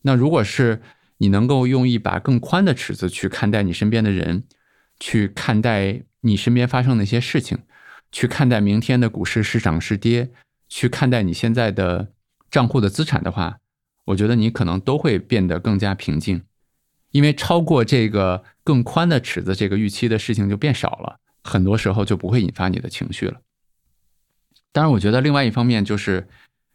那如果是你能够用一把更宽的尺子去看待你身边的人，去看待你身边发生的一些事情。去看待明天的股市是涨是跌，去看待你现在的账户的资产的话，我觉得你可能都会变得更加平静，因为超过这个更宽的尺子，这个预期的事情就变少了，很多时候就不会引发你的情绪了。当然，我觉得另外一方面就是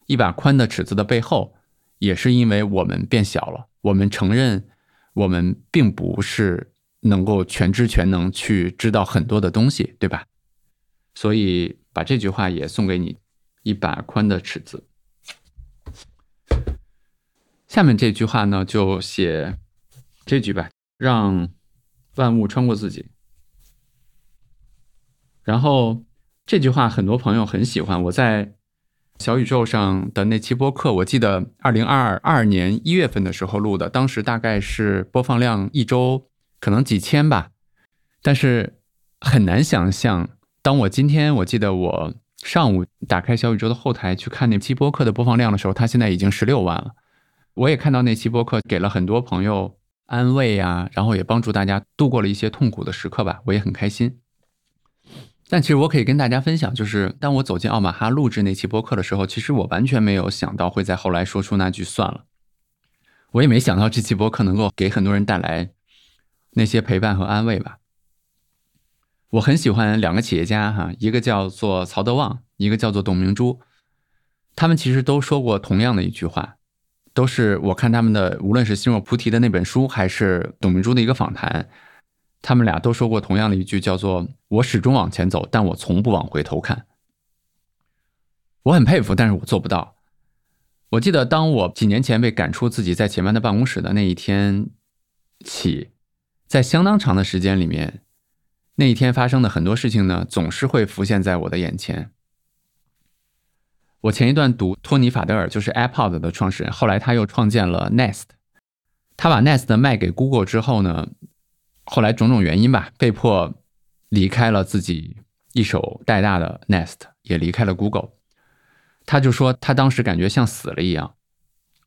一把宽的尺子的背后，也是因为我们变小了，我们承认我们并不是能够全知全能去知道很多的东西，对吧？所以把这句话也送给你，一把宽的尺子。下面这句话呢，就写这句吧，让万物穿过自己。然后这句话很多朋友很喜欢，我在小宇宙上的那期播客，我记得二零二二年一月份的时候录的，当时大概是播放量一周可能几千吧，但是很难想象。当我今天我记得我上午打开小宇宙的后台去看那期播客的播放量的时候，它现在已经十六万了。我也看到那期播客给了很多朋友安慰啊，然后也帮助大家度过了一些痛苦的时刻吧，我也很开心。但其实我可以跟大家分享，就是当我走进奥马哈录制那期播客的时候，其实我完全没有想到会在后来说出那句“算了”。我也没想到这期播客能够给很多人带来那些陪伴和安慰吧。我很喜欢两个企业家哈，一个叫做曹德旺，一个叫做董明珠，他们其实都说过同样的一句话，都是我看他们的，无论是心若菩提的那本书，还是董明珠的一个访谈，他们俩都说过同样的一句，叫做“我始终往前走，但我从不往回头看”。我很佩服，但是我做不到。我记得当我几年前被赶出自己在前面的办公室的那一天起，在相当长的时间里面。那一天发生的很多事情呢，总是会浮现在我的眼前。我前一段读托尼·法德尔，就是 AirPod 的创始人，后来他又创建了 Nest。他把 Nest 卖给 Google 之后呢，后来种种原因吧，被迫离开了自己一手带大的 Nest，也离开了 Google。他就说他当时感觉像死了一样。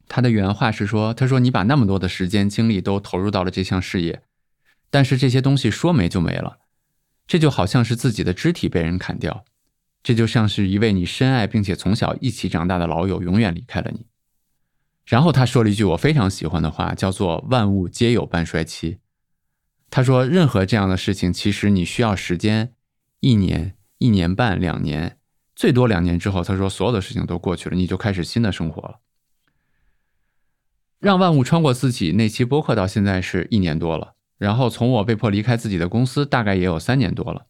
他的原话是说：“他说你把那么多的时间精力都投入到了这项事业，但是这些东西说没就没了，这就好像是自己的肢体被人砍掉，这就像是一位你深爱并且从小一起长大的老友永远离开了你。”然后他说了一句我非常喜欢的话，叫做“万物皆有半衰期”。他说：“任何这样的事情，其实你需要时间，一年、一年半、两年，最多两年之后，他说所有的事情都过去了，你就开始新的生活了。”让万物穿过自己那期播客到现在是一年多了，然后从我被迫离开自己的公司，大概也有三年多了。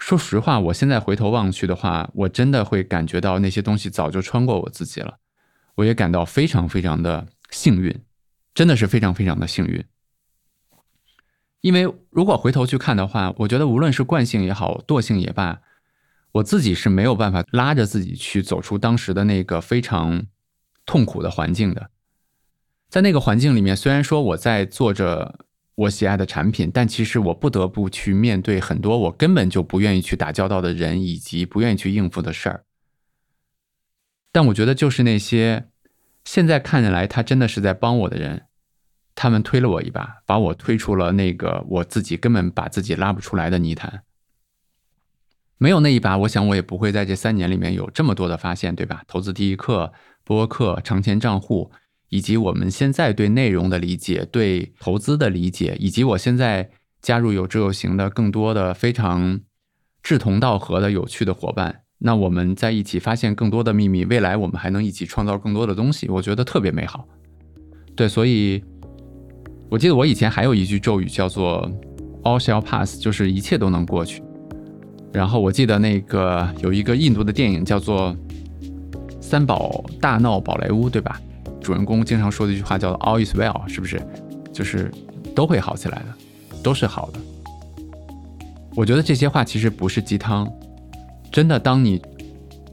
说实话，我现在回头望去的话，我真的会感觉到那些东西早就穿过我自己了。我也感到非常非常的幸运，真的是非常非常的幸运。因为如果回头去看的话，我觉得无论是惯性也好，惰性也罢，我自己是没有办法拉着自己去走出当时的那个非常痛苦的环境的。在那个环境里面，虽然说我在做着我喜爱的产品，但其实我不得不去面对很多我根本就不愿意去打交道的人，以及不愿意去应付的事儿。但我觉得，就是那些现在看起来他真的是在帮我的人，他们推了我一把，把我推出了那个我自己根本把自己拉不出来的泥潭。没有那一把，我想我也不会在这三年里面有这么多的发现，对吧？投资第一课、播客、长钱账户。以及我们现在对内容的理解、对投资的理解，以及我现在加入有知有行的更多的非常志同道合的有趣的伙伴，那我们在一起发现更多的秘密，未来我们还能一起创造更多的东西，我觉得特别美好。对，所以我记得我以前还有一句咒语叫做 “All shall pass”，就是一切都能过去。然后我记得那个有一个印度的电影叫做《三宝大闹宝莱坞》，对吧？主人公经常说的一句话叫做 “All is well”，是不是？就是都会好起来的，都是好的。我觉得这些话其实不是鸡汤，真的。当你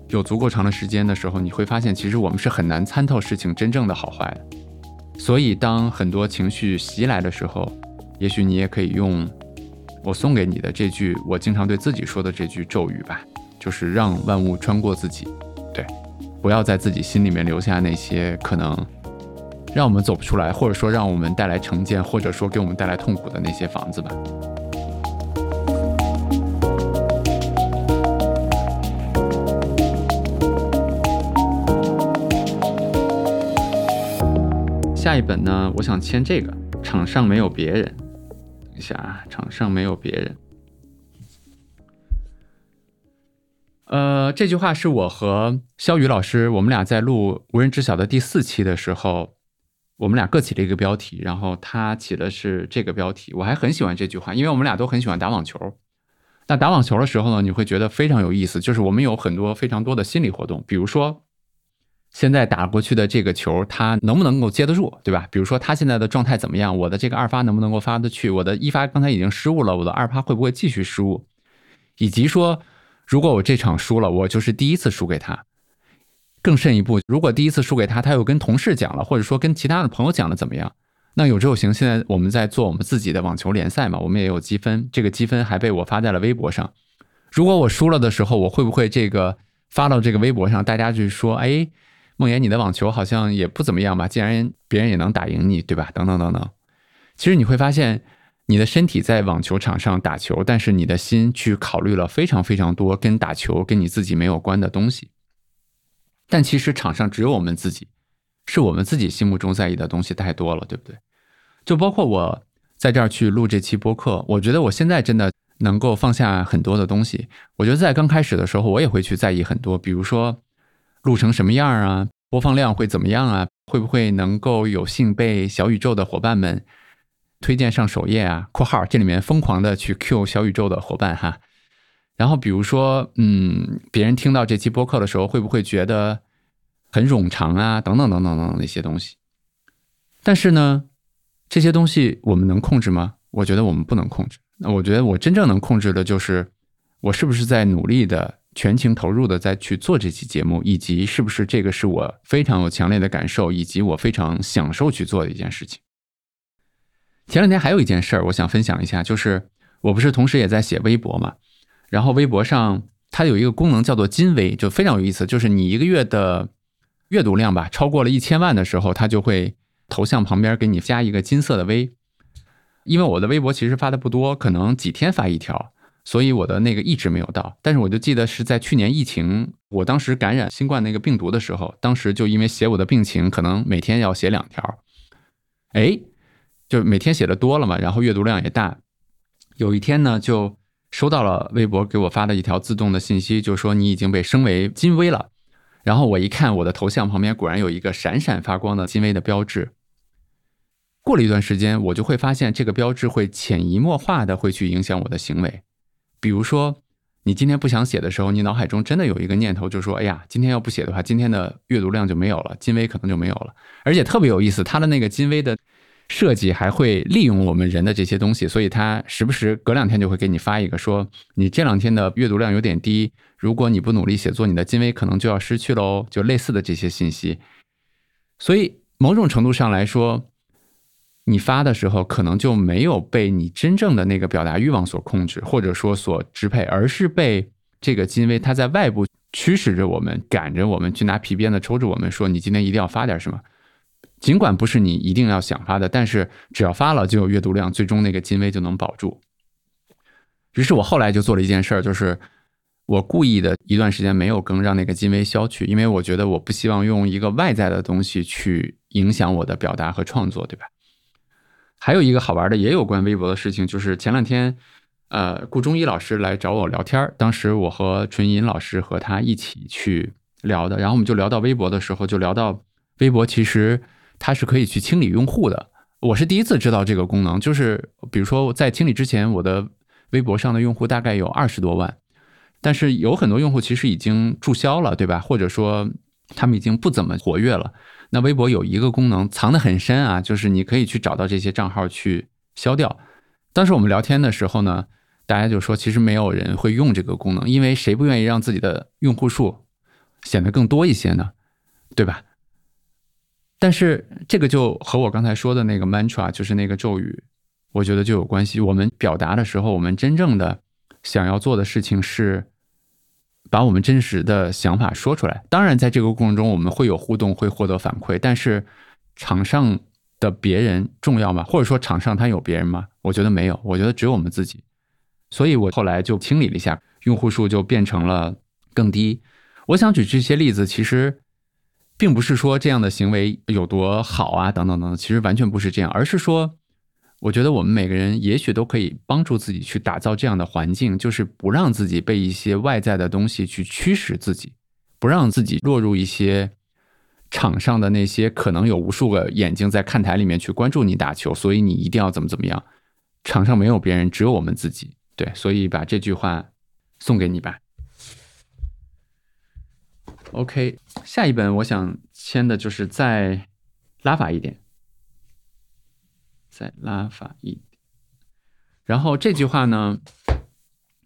有足够长的时间的时候，你会发现，其实我们是很难参透事情真正的好坏的。所以，当很多情绪袭来的时候，也许你也可以用我送给你的这句我经常对自己说的这句咒语吧，就是让万物穿过自己。对。不要在自己心里面留下那些可能让我们走不出来，或者说让我们带来成见，或者说给我们带来痛苦的那些房子吧。下一本呢，我想签这个，场上没有别人。等一下啊，场上没有别人。呃，这句话是我和肖宇老师，我们俩在录《无人知晓》的第四期的时候，我们俩各起了一个标题，然后他起的是这个标题。我还很喜欢这句话，因为我们俩都很喜欢打网球。那打网球的时候呢，你会觉得非常有意思，就是我们有很多非常多的心理活动，比如说现在打过去的这个球，他能不能够接得住，对吧？比如说他现在的状态怎么样，我的这个二发能不能够发得去，我的一发刚才已经失误了，我的二发会不会继续失误，以及说。如果我这场输了，我就是第一次输给他。更甚一步，如果第一次输给他，他又跟同事讲了，或者说跟其他的朋友讲了，怎么样？那有这有行。现在我们在做我们自己的网球联赛嘛，我们也有积分，这个积分还被我发在了微博上。如果我输了的时候，我会不会这个发到这个微博上，大家就说：“哎，梦妍，你的网球好像也不怎么样吧？既然别人也能打赢你，对吧？”等等等等。其实你会发现。你的身体在网球场上打球，但是你的心去考虑了非常非常多跟打球跟你自己没有关的东西。但其实场上只有我们自己，是我们自己心目中在意的东西太多了，对不对？就包括我在这儿去录这期播客，我觉得我现在真的能够放下很多的东西。我觉得在刚开始的时候，我也会去在意很多，比如说录成什么样啊，播放量会怎么样啊，会不会能够有幸被小宇宙的伙伴们。推荐上首页啊，括号这里面疯狂的去 Q 小宇宙的伙伴哈，然后比如说，嗯，别人听到这期播客的时候，会不会觉得很冗长啊？等等等等等等那些东西。但是呢，这些东西我们能控制吗？我觉得我们不能控制。那我觉得我真正能控制的就是，我是不是在努力的、全情投入的在去做这期节目，以及是不是这个是我非常有强烈的感受，以及我非常享受去做的一件事情。前两天还有一件事儿，我想分享一下，就是我不是同时也在写微博嘛，然后微博上它有一个功能叫做金微，就非常有意思，就是你一个月的阅读量吧，超过了一千万的时候，它就会头像旁边给你加一个金色的微。因为我的微博其实发的不多，可能几天发一条，所以我的那个一直没有到。但是我就记得是在去年疫情，我当时感染新冠那个病毒的时候，当时就因为写我的病情，可能每天要写两条，哎，就每天写的多了嘛，然后阅读量也大。有一天呢，就收到了微博给我发的一条自动的信息，就说你已经被升为金威了。然后我一看我的头像旁边果然有一个闪闪发光的金威的标志。过了一段时间，我就会发现这个标志会潜移默化的会去影响我的行为。比如说，你今天不想写的时候，你脑海中真的有一个念头，就说：“哎呀，今天要不写的话，今天的阅读量就没有了，金微可能就没有了。”而且特别有意思，它的那个金微的设计还会利用我们人的这些东西，所以它时不时隔两天就会给你发一个说：“你这两天的阅读量有点低，如果你不努力写作，你的金微可能就要失去喽。”就类似的这些信息。所以某种程度上来说，你发的时候，可能就没有被你真正的那个表达欲望所控制，或者说所支配，而是被这个金威它在外部驱使着我们，赶着我们去拿皮鞭子抽着我们，说你今天一定要发点什么。尽管不是你一定要想发的，但是只要发了就有阅读量，最终那个金威就能保住。于是我后来就做了一件事儿，就是我故意的一段时间没有更，让那个金威消去，因为我觉得我不希望用一个外在的东西去影响我的表达和创作，对吧？还有一个好玩的，也有关微博的事情，就是前两天，呃，顾中医老师来找我聊天当时我和纯银老师和他一起去聊的，然后我们就聊到微博的时候，就聊到微博其实它是可以去清理用户的。我是第一次知道这个功能，就是比如说在清理之前，我的微博上的用户大概有二十多万，但是有很多用户其实已经注销了，对吧？或者说他们已经不怎么活跃了。那微博有一个功能藏得很深啊，就是你可以去找到这些账号去消掉。当时我们聊天的时候呢，大家就说其实没有人会用这个功能，因为谁不愿意让自己的用户数显得更多一些呢？对吧？但是这个就和我刚才说的那个 mantra，就是那个咒语，我觉得就有关系。我们表达的时候，我们真正的想要做的事情是。把我们真实的想法说出来。当然，在这个过程中，我们会有互动，会获得反馈。但是，场上的别人重要吗？或者说，场上他有别人吗？我觉得没有。我觉得只有我们自己。所以我后来就清理了一下，用户数就变成了更低。我想举这些例子，其实并不是说这样的行为有多好啊，等等等等。其实完全不是这样，而是说。我觉得我们每个人也许都可以帮助自己去打造这样的环境，就是不让自己被一些外在的东西去驱使自己，不让自己落入一些场上的那些可能有无数个眼睛在看台里面去关注你打球，所以你一定要怎么怎么样。场上没有别人，只有我们自己。对，所以把这句话送给你吧。OK，下一本我想签的就是再拉法一点。再拉法一点，然后这句话呢，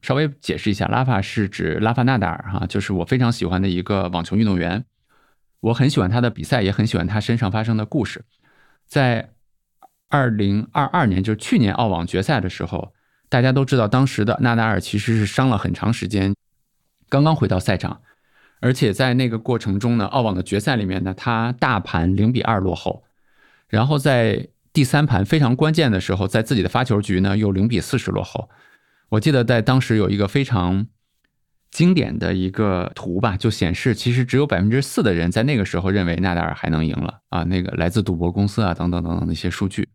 稍微解释一下，拉法是指拉法纳达尔哈，就是我非常喜欢的一个网球运动员，我很喜欢他的比赛，也很喜欢他身上发生的故事。在二零二二年，就是去年澳网决赛的时候，大家都知道，当时的纳达尔其实是伤了很长时间，刚刚回到赛场，而且在那个过程中呢，澳网的决赛里面呢，他大盘零比二落后，然后在。第三盘非常关键的时候，在自己的发球局呢，又零比四十落后。我记得在当时有一个非常经典的一个图吧，就显示其实只有百分之四的人在那个时候认为纳达尔还能赢了啊，那个来自赌博公司啊等等等等那些数据。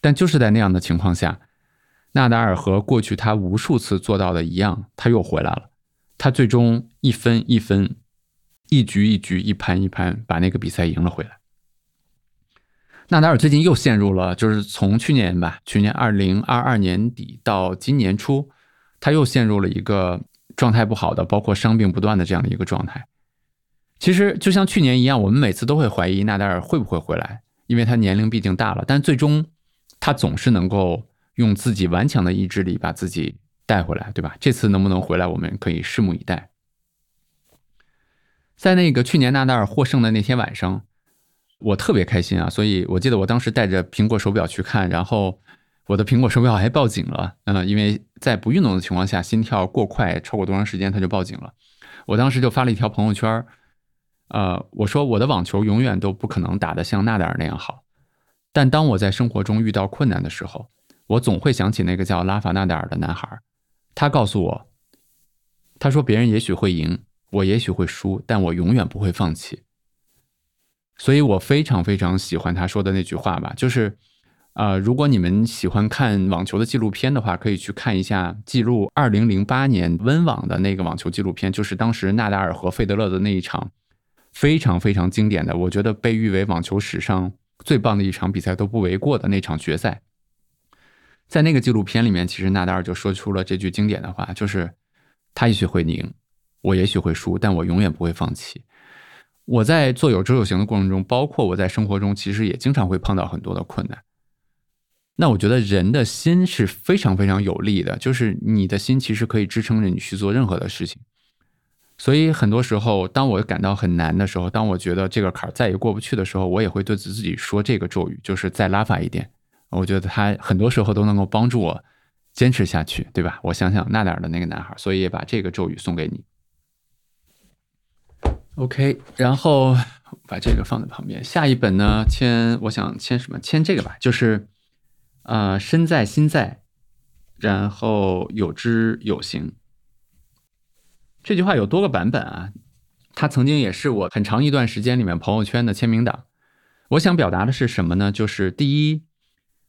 但就是在那样的情况下，纳达尔和过去他无数次做到的一样，他又回来了。他最终一分一分，一局一局，一盘一盘，把那个比赛赢了回来。纳达尔最近又陷入了，就是从去年吧，去年二零二二年底到今年初，他又陷入了一个状态不好的，包括伤病不断的这样的一个状态。其实就像去年一样，我们每次都会怀疑纳达尔会不会回来，因为他年龄毕竟大了。但最终他总是能够用自己顽强的意志力把自己带回来，对吧？这次能不能回来，我们可以拭目以待。在那个去年纳达尔获胜的那天晚上。我特别开心啊！所以我记得我当时带着苹果手表去看，然后我的苹果手表还报警了，嗯，因为在不运动的情况下，心跳过快，超过多长时间它就报警了。我当时就发了一条朋友圈，呃，我说我的网球永远都不可能打得像纳达尔那样好，但当我在生活中遇到困难的时候，我总会想起那个叫拉法纳达尔的男孩，他告诉我，他说别人也许会赢，我也许会输，但我永远不会放弃。所以我非常非常喜欢他说的那句话吧，就是，呃，如果你们喜欢看网球的纪录片的话，可以去看一下记录二零零八年温网的那个网球纪录片，就是当时纳达尔和费德勒的那一场非常非常经典的，我觉得被誉为网球史上最棒的一场比赛都不为过的那场决赛。在那个纪录片里面，其实纳达尔就说出了这句经典的话，就是他也许会赢，我也许会输，但我永远不会放弃。我在做有知有行的过程中，包括我在生活中，其实也经常会碰到很多的困难。那我觉得人的心是非常非常有力的，就是你的心其实可以支撑着你去做任何的事情。所以很多时候，当我感到很难的时候，当我觉得这个坎儿再也过不去的时候，我也会对自己说这个咒语，就是再拉法一点。我觉得他很多时候都能够帮助我坚持下去，对吧？我想想那点儿的那个男孩，所以也把这个咒语送给你。OK，然后 把这个放在旁边。下一本呢，签我想签什么？签这个吧，就是呃，身在心在，然后有知有行。这句话有多个版本啊，它曾经也是我很长一段时间里面朋友圈的签名档。我想表达的是什么呢？就是第一，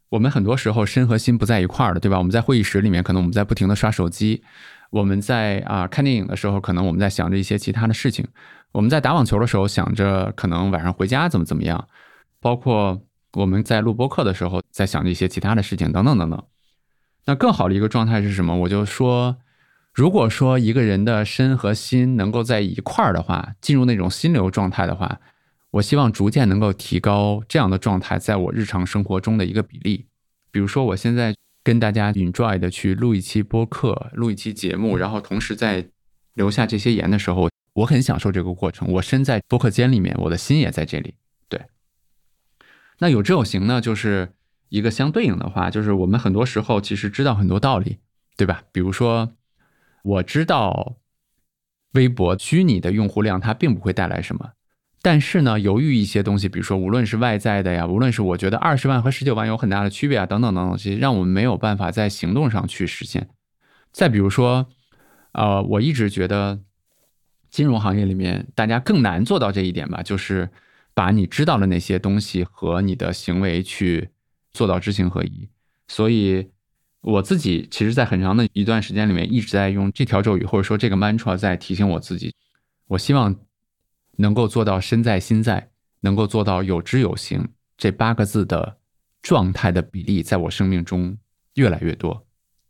我们很多时候身和心不在一块儿的，对吧？我们在会议室里面，可能我们在不停的刷手机；我们在啊看电影的时候，可能我们在想着一些其他的事情。我们在打网球的时候想着可能晚上回家怎么怎么样，包括我们在录播课的时候在想着一些其他的事情等等等等。那更好的一个状态是什么？我就说，如果说一个人的身和心能够在一块儿的话，进入那种心流状态的话，我希望逐渐能够提高这样的状态在我日常生活中的一个比例。比如说，我现在跟大家 enjoy 的去录一期播客，录一期节目，然后同时在留下这些言的时候。我很享受这个过程，我身在播客间里面，我的心也在这里。对，那有知有行呢，就是一个相对应的话，就是我们很多时候其实知道很多道理，对吧？比如说，我知道微博虚拟的用户量它并不会带来什么，但是呢，由于一些东西，比如说无论是外在的呀，无论是我觉得二十万和十九万有很大的区别啊，等等等等，其实让我们没有办法在行动上去实现。再比如说，呃，我一直觉得。金融行业里面，大家更难做到这一点吧，就是把你知道的那些东西和你的行为去做到知行合一。所以，我自己其实，在很长的一段时间里面，一直在用这条咒语，或者说这个 mantra，在提醒我自己。我希望能够做到身在心在，能够做到有知有行这八个字的状态的比例，在我生命中越来越多。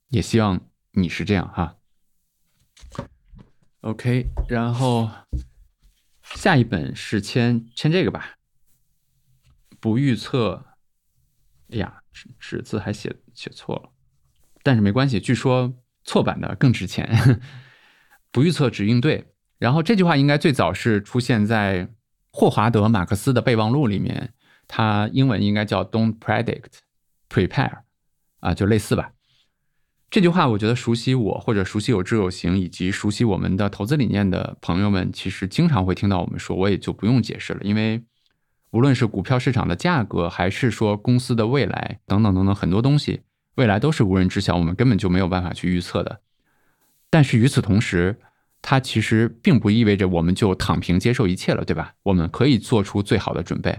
也希望你是这样哈。OK，然后下一本是签签这个吧，不预测。哎呀，纸纸字还写写错了，但是没关系，据说错版的更值钱。不预测只应对。然后这句话应该最早是出现在霍华德·马克思的备忘录里面，它英文应该叫 “Don't predict, prepare”，啊，就类似吧。这句话，我觉得熟悉我或者熟悉有知有行以及熟悉我们的投资理念的朋友们，其实经常会听到我们说，我也就不用解释了。因为无论是股票市场的价格，还是说公司的未来等等等等很多东西，未来都是无人知晓，我们根本就没有办法去预测的。但是与此同时，它其实并不意味着我们就躺平接受一切了，对吧？我们可以做出最好的准备。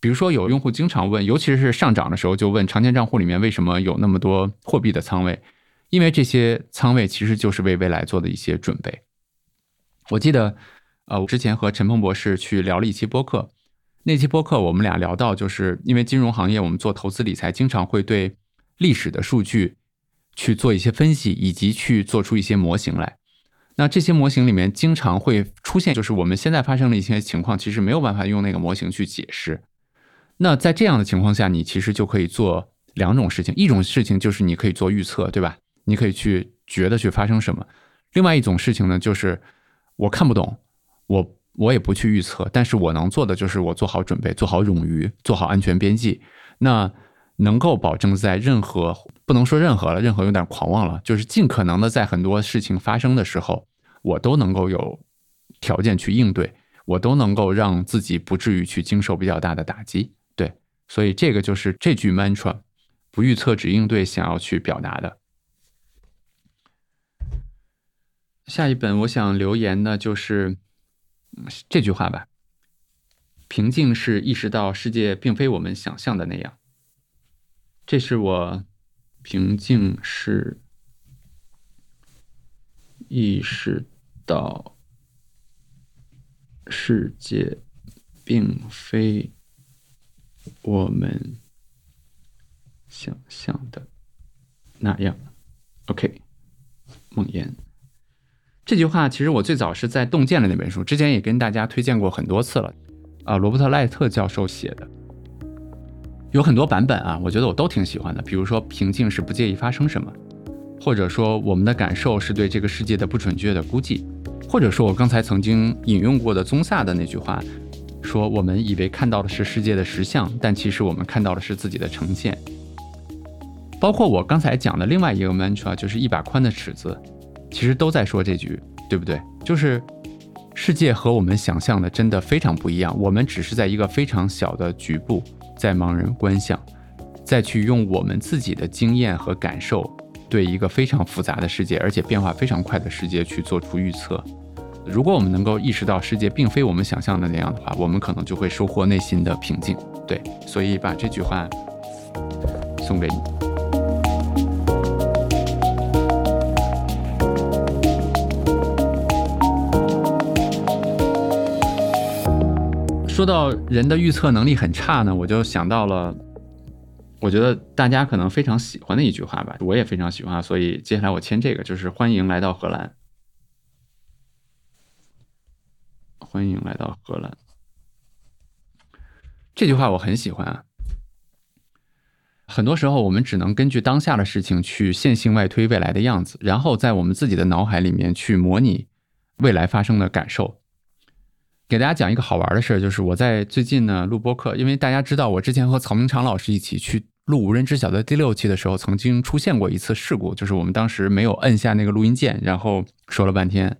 比如说，有用户经常问，尤其是上涨的时候，就问长钱账户里面为什么有那么多货币的仓位。因为这些仓位其实就是为未来做的一些准备。我记得，呃，我之前和陈鹏博士去聊了一期播客，那期播客我们俩聊到，就是因为金融行业，我们做投资理财，经常会对历史的数据去做一些分析，以及去做出一些模型来。那这些模型里面经常会出现，就是我们现在发生的一些情况，其实没有办法用那个模型去解释。那在这样的情况下，你其实就可以做两种事情，一种事情就是你可以做预测，对吧？你可以去觉得去发生什么，另外一种事情呢，就是我看不懂，我我也不去预测，但是我能做的就是我做好准备，做好冗余，做好安全边际。那能够保证在任何不能说任何了，任何有点狂妄了，就是尽可能的在很多事情发生的时候，我都能够有条件去应对，我都能够让自己不至于去经受比较大的打击。对，所以这个就是这句 mantra，不预测只应对，想要去表达的。下一本我想留言的就是这句话吧：平静是意识到世界并非我们想象的那样。这是我平静是意识到世界并非我们想象的那样。OK，梦魇。这句话其实我最早是在《洞见》的那本书，之前也跟大家推荐过很多次了。啊，罗伯特·赖特教授写的，有很多版本啊，我觉得我都挺喜欢的。比如说，平静是不介意发生什么，或者说我们的感受是对这个世界的不准确的估计，或者说我刚才曾经引用过的宗萨的那句话，说我们以为看到的是世界的实相，但其实我们看到的是自己的呈现。包括我刚才讲的另外一个 mantra，就是一把宽的尺子。其实都在说这句，对不对？就是世界和我们想象的真的非常不一样。我们只是在一个非常小的局部在盲人观象，再去用我们自己的经验和感受，对一个非常复杂的世界，而且变化非常快的世界去做出预测。如果我们能够意识到世界并非我们想象的那样的话，我们可能就会收获内心的平静。对，所以把这句话送给你。说到人的预测能力很差呢，我就想到了，我觉得大家可能非常喜欢的一句话吧，我也非常喜欢，所以接下来我签这个，就是欢迎来到荷兰，欢迎来到荷兰。这句话我很喜欢啊。很多时候，我们只能根据当下的事情去线性外推未来的样子，然后在我们自己的脑海里面去模拟未来发生的感受。给大家讲一个好玩的事儿，就是我在最近呢录播课，因为大家知道我之前和曹明昌老师一起去录《无人知晓》的第六期的时候，曾经出现过一次事故，就是我们当时没有摁下那个录音键，然后说了半天，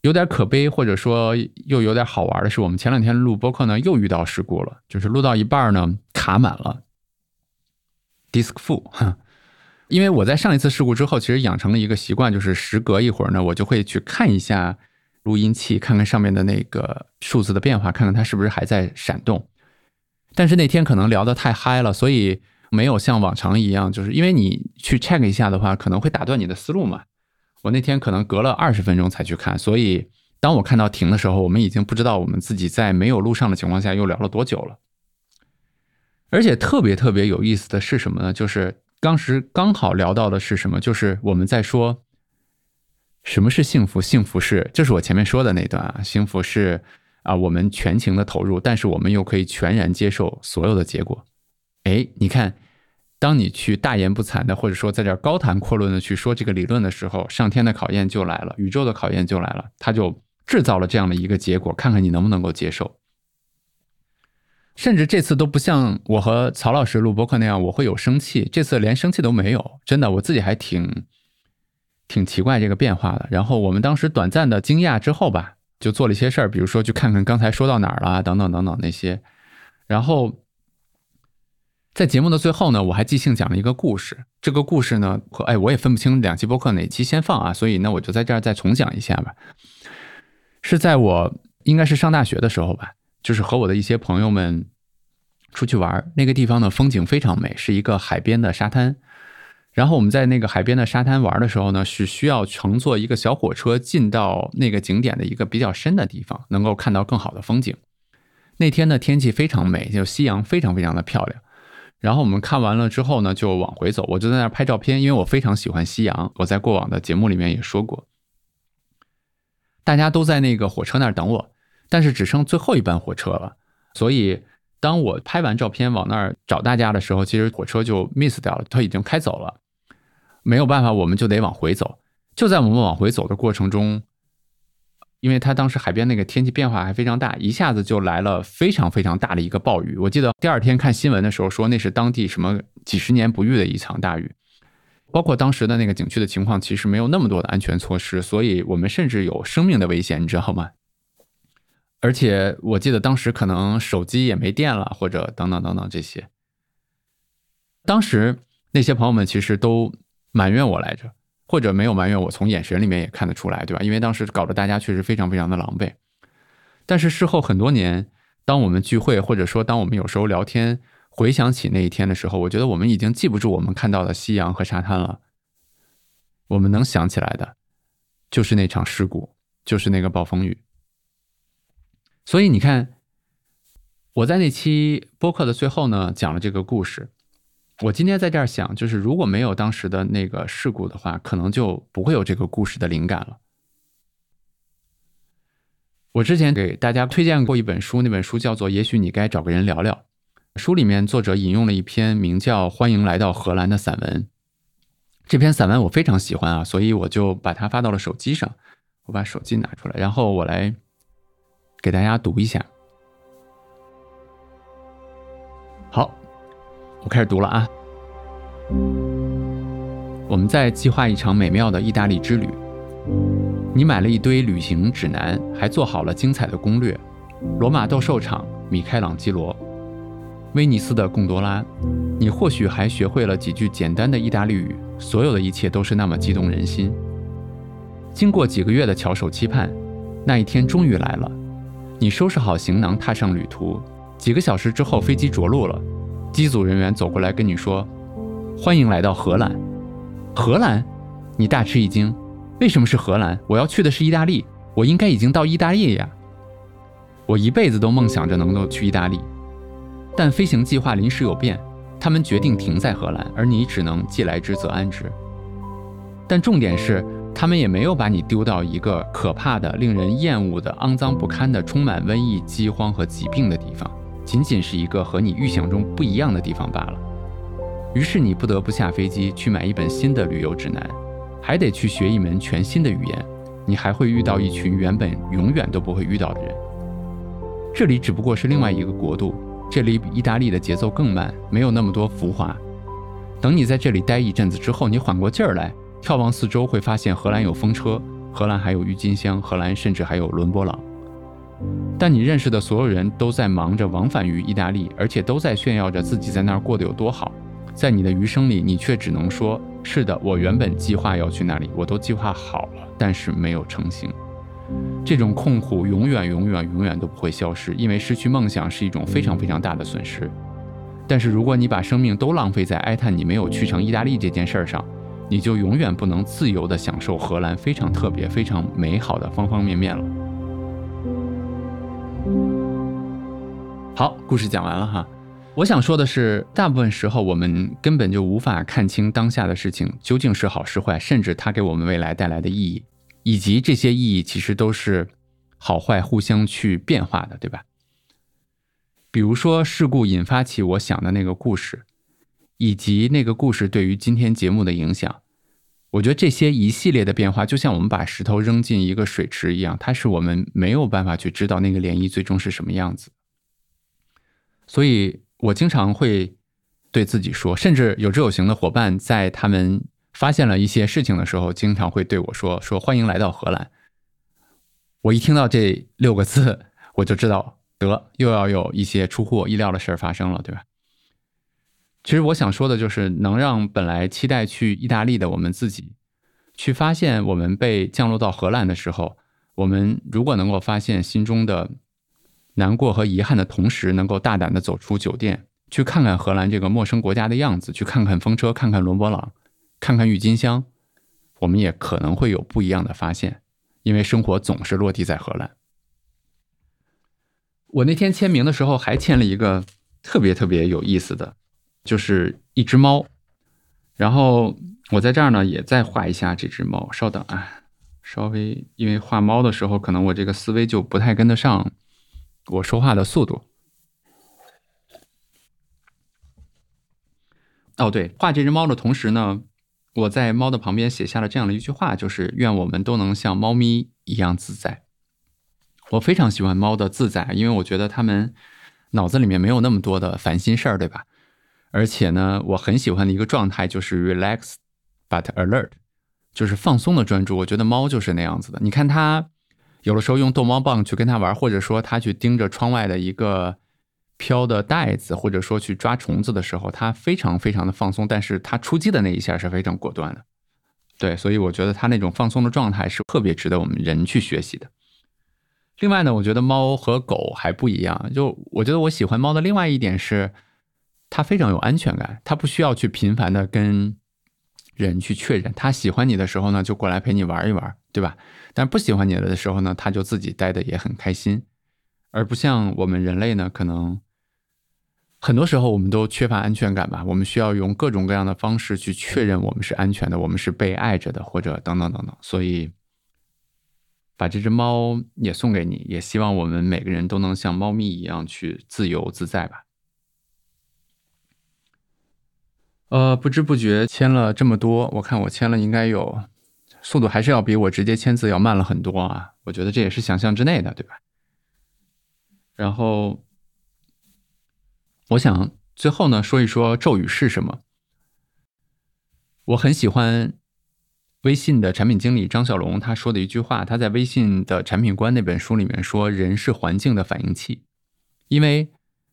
有点可悲，或者说又有点好玩的是，我们前两天录播课呢又遇到事故了，就是录到一半呢卡满了，disk full，因为我在上一次事故之后，其实养成了一个习惯，就是时隔一会儿呢，我就会去看一下。录音器看看上面的那个数字的变化，看看它是不是还在闪动。但是那天可能聊得太嗨了，所以没有像往常一样，就是因为你去 check 一下的话，可能会打断你的思路嘛。我那天可能隔了二十分钟才去看，所以当我看到停的时候，我们已经不知道我们自己在没有录上的情况下又聊了多久了。而且特别特别有意思的是什么呢？就是当时刚好聊到的是什么？就是我们在说。什么是幸福？幸福是，就是我前面说的那段啊。幸福是啊，我们全情的投入，但是我们又可以全然接受所有的结果。哎，你看，当你去大言不惭的，或者说在这高谈阔论的去说这个理论的时候，上天的考验就来了，宇宙的考验就来了，他就制造了这样的一个结果，看看你能不能够接受。甚至这次都不像我和曹老师录播课那样，我会有生气，这次连生气都没有，真的，我自己还挺。挺奇怪这个变化的，然后我们当时短暂的惊讶之后吧，就做了一些事儿，比如说去看看刚才说到哪儿了，等等等等那些。然后在节目的最后呢，我还即兴讲了一个故事。这个故事呢，哎，我也分不清两期播客哪期先放啊，所以呢，我就在这儿再重讲一下吧。是在我应该是上大学的时候吧，就是和我的一些朋友们出去玩，那个地方呢风景非常美，是一个海边的沙滩。然后我们在那个海边的沙滩玩的时候呢，是需要乘坐一个小火车进到那个景点的一个比较深的地方，能够看到更好的风景。那天的天气非常美，就夕阳非常非常的漂亮。然后我们看完了之后呢，就往回走，我就在那儿拍照片，因为我非常喜欢夕阳。我在过往的节目里面也说过，大家都在那个火车那儿等我，但是只剩最后一班火车了，所以。当我拍完照片往那儿找大家的时候，其实火车就 miss 掉了，它已经开走了。没有办法，我们就得往回走。就在我们往回走的过程中，因为它当时海边那个天气变化还非常大，一下子就来了非常非常大的一个暴雨。我记得第二天看新闻的时候说那是当地什么几十年不遇的一场大雨。包括当时的那个景区的情况，其实没有那么多的安全措施，所以我们甚至有生命的危险，你知道吗？而且我记得当时可能手机也没电了，或者等等等等这些。当时那些朋友们其实都埋怨我来着，或者没有埋怨我，从眼神里面也看得出来，对吧？因为当时搞得大家确实非常非常的狼狈。但是事后很多年，当我们聚会，或者说当我们有时候聊天。回想起那一天的时候，我觉得我们已经记不住我们看到的夕阳和沙滩了。我们能想起来的，就是那场事故，就是那个暴风雨。所以你看，我在那期播客的最后呢，讲了这个故事。我今天在这儿想，就是如果没有当时的那个事故的话，可能就不会有这个故事的灵感了。我之前给大家推荐过一本书，那本书叫做《也许你该找个人聊聊》。书里面作者引用了一篇名叫《欢迎来到荷兰》的散文，这篇散文我非常喜欢啊，所以我就把它发到了手机上。我把手机拿出来，然后我来给大家读一下。好，我开始读了啊。我们在计划一场美妙的意大利之旅，你买了一堆旅行指南，还做好了精彩的攻略。罗马斗兽场，米开朗基罗。威尼斯的贡多拉，你或许还学会了几句简单的意大利语。所有的一切都是那么激动人心。经过几个月的翘首期盼，那一天终于来了。你收拾好行囊，踏上旅途。几个小时之后，飞机着陆了。机组人员走过来跟你说：“欢迎来到荷兰。”荷兰？你大吃一惊。为什么是荷兰？我要去的是意大利。我应该已经到意大利呀。我一辈子都梦想着能够去意大利。但飞行计划临时有变，他们决定停在荷兰，而你只能既来之则安之。但重点是，他们也没有把你丢到一个可怕的、令人厌恶的、肮脏不堪的、充满瘟疫、饥荒和疾病的地方，仅仅是一个和你预想中不一样的地方罢了。于是你不得不下飞机去买一本新的旅游指南，还得去学一门全新的语言，你还会遇到一群原本永远都不会遇到的人。这里只不过是另外一个国度。这里比意大利的节奏更慢，没有那么多浮华。等你在这里待一阵子之后，你缓过劲儿来，眺望四周，会发现荷兰有风车，荷兰还有郁金香，荷兰甚至还有伦勃朗。但你认识的所有人都在忙着往返于意大利，而且都在炫耀着自己在那儿过得有多好。在你的余生里，你却只能说：“是的，我原本计划要去那里，我都计划好了，但是没有成行。”这种痛苦永远、永远、永远都不会消失，因为失去梦想是一种非常非常大的损失。但是，如果你把生命都浪费在哀叹你没有去成意大利这件事儿上，你就永远不能自由地享受荷兰非常特别、非常美好的方方面面了。好，故事讲完了哈。我想说的是，大部分时候我们根本就无法看清当下的事情究竟是好是坏，甚至它给我们未来带来的意义。以及这些意义其实都是好坏互相去变化的，对吧？比如说事故引发起我想的那个故事，以及那个故事对于今天节目的影响，我觉得这些一系列的变化，就像我们把石头扔进一个水池一样，它是我们没有办法去知道那个涟漪最终是什么样子。所以我经常会对自己说，甚至有志有行的伙伴在他们。发现了一些事情的时候，经常会对我说：“说欢迎来到荷兰。”我一听到这六个字，我就知道得又要有一些出乎我意料的事儿发生了，对吧？其实我想说的就是，能让本来期待去意大利的我们自己，去发现我们被降落到荷兰的时候，我们如果能够发现心中的难过和遗憾的同时，能够大胆的走出酒店，去看看荷兰这个陌生国家的样子，去看看风车，看看伦勃朗。看看郁金香，我们也可能会有不一样的发现，因为生活总是落地在荷兰。我那天签名的时候还签了一个特别特别有意思的，就是一只猫。然后我在这儿呢也再画一下这只猫。稍等啊，稍微因为画猫的时候，可能我这个思维就不太跟得上我说话的速度。哦，对，画这只猫的同时呢。我在猫的旁边写下了这样的一句话，就是“愿我们都能像猫咪一样自在”。我非常喜欢猫的自在，因为我觉得它们脑子里面没有那么多的烦心事儿，对吧？而且呢，我很喜欢的一个状态就是 relax but alert，就是放松的专注。我觉得猫就是那样子的。你看它有的时候用逗猫棒去跟它玩，或者说它去盯着窗外的一个。飘的袋子，或者说去抓虫子的时候，它非常非常的放松，但是它出击的那一下是非常果断的。对，所以我觉得它那种放松的状态是特别值得我们人去学习的。另外呢，我觉得猫和狗还不一样，就我觉得我喜欢猫的另外一点是，它非常有安全感，它不需要去频繁的跟人去确认，它喜欢你的时候呢，就过来陪你玩一玩，对吧？但不喜欢你了的时候呢，它就自己待的也很开心，而不像我们人类呢，可能。很多时候，我们都缺乏安全感吧？我们需要用各种各样的方式去确认我们是安全的，我们是被爱着的，或者等等等等。所以，把这只猫也送给你，也希望我们每个人都能像猫咪一样去自由自在吧。呃，不知不觉签了这么多，我看我签了应该有，速度还是要比我直接签字要慢了很多啊。我觉得这也是想象之内的，对吧？然后。我想最后呢说一说咒语是什么。我很喜欢微信的产品经理张小龙他说的一句话，他在微信的产品观那本书里面说：“人是环境的反应器，因为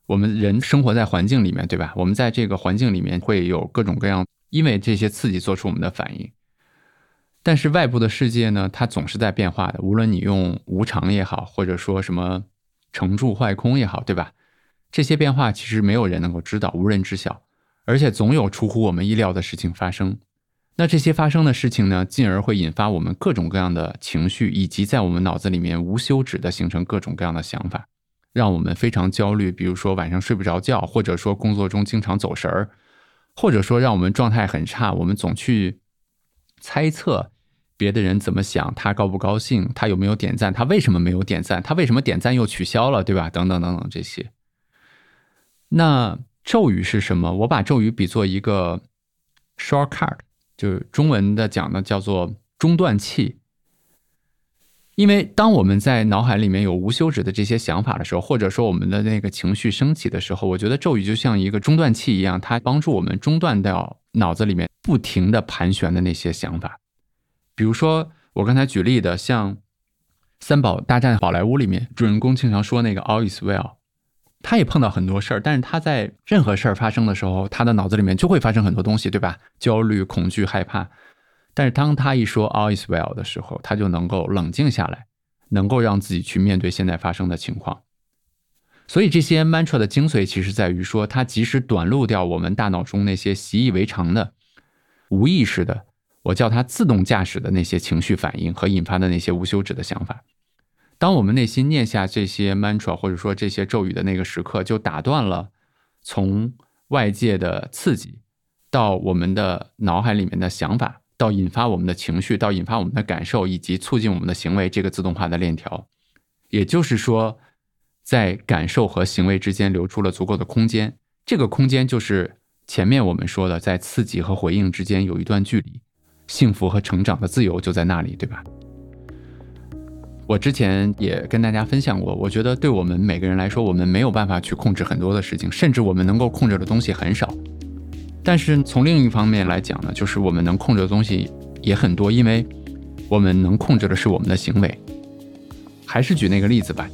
我们人生活在环境里面，对吧？我们在这个环境里面会有各种各样，因为这些刺激做出我们的反应。但是外部的世界呢，它总是在变化的，无论你用无常也好，或者说什么成住坏空也好，对吧？”这些变化其实没有人能够知道，无人知晓，而且总有出乎我们意料的事情发生。那这些发生的事情呢，进而会引发我们各种各样的情绪，以及在我们脑子里面无休止的形成各种各样的想法，让我们非常焦虑。比如说晚上睡不着觉，或者说工作中经常走神儿，或者说让我们状态很差，我们总去猜测别的人怎么想，他高不高兴，他有没有点赞，他为什么没有点赞，他为什么点赞又取消了，对吧？等等等等这些。那咒语是什么？我把咒语比作一个 shortcut，就是中文的讲呢，叫做中断器。因为当我们在脑海里面有无休止的这些想法的时候，或者说我们的那个情绪升起的时候，我觉得咒语就像一个中断器一样，它帮助我们中断掉脑子里面不停的盘旋的那些想法。比如说我刚才举例的，像《三宝大战宝莱坞》里面，主人公经常说那个 “all is well”。他也碰到很多事儿，但是他在任何事儿发生的时候，他的脑子里面就会发生很多东西，对吧？焦虑、恐惧、害怕。但是当他一说 “all is well” 的时候，他就能够冷静下来，能够让自己去面对现在发生的情况。所以这些 mantra 的精髓其实在于说，它及时短路掉我们大脑中那些习以为常的、无意识的，我叫它自动驾驶的那些情绪反应和引发的那些无休止的想法。当我们内心念下这些 mantra 或者说这些咒语的那个时刻，就打断了从外界的刺激到我们的脑海里面的想法，到引发我们的情绪，到引发我们的感受，以及促进我们的行为这个自动化的链条。也就是说，在感受和行为之间留出了足够的空间，这个空间就是前面我们说的，在刺激和回应之间有一段距离，幸福和成长的自由就在那里，对吧？我之前也跟大家分享过，我觉得对我们每个人来说，我们没有办法去控制很多的事情，甚至我们能够控制的东西很少。但是从另一方面来讲呢，就是我们能控制的东西也很多，因为我们能控制的是我们的行为。还是举那个例子吧，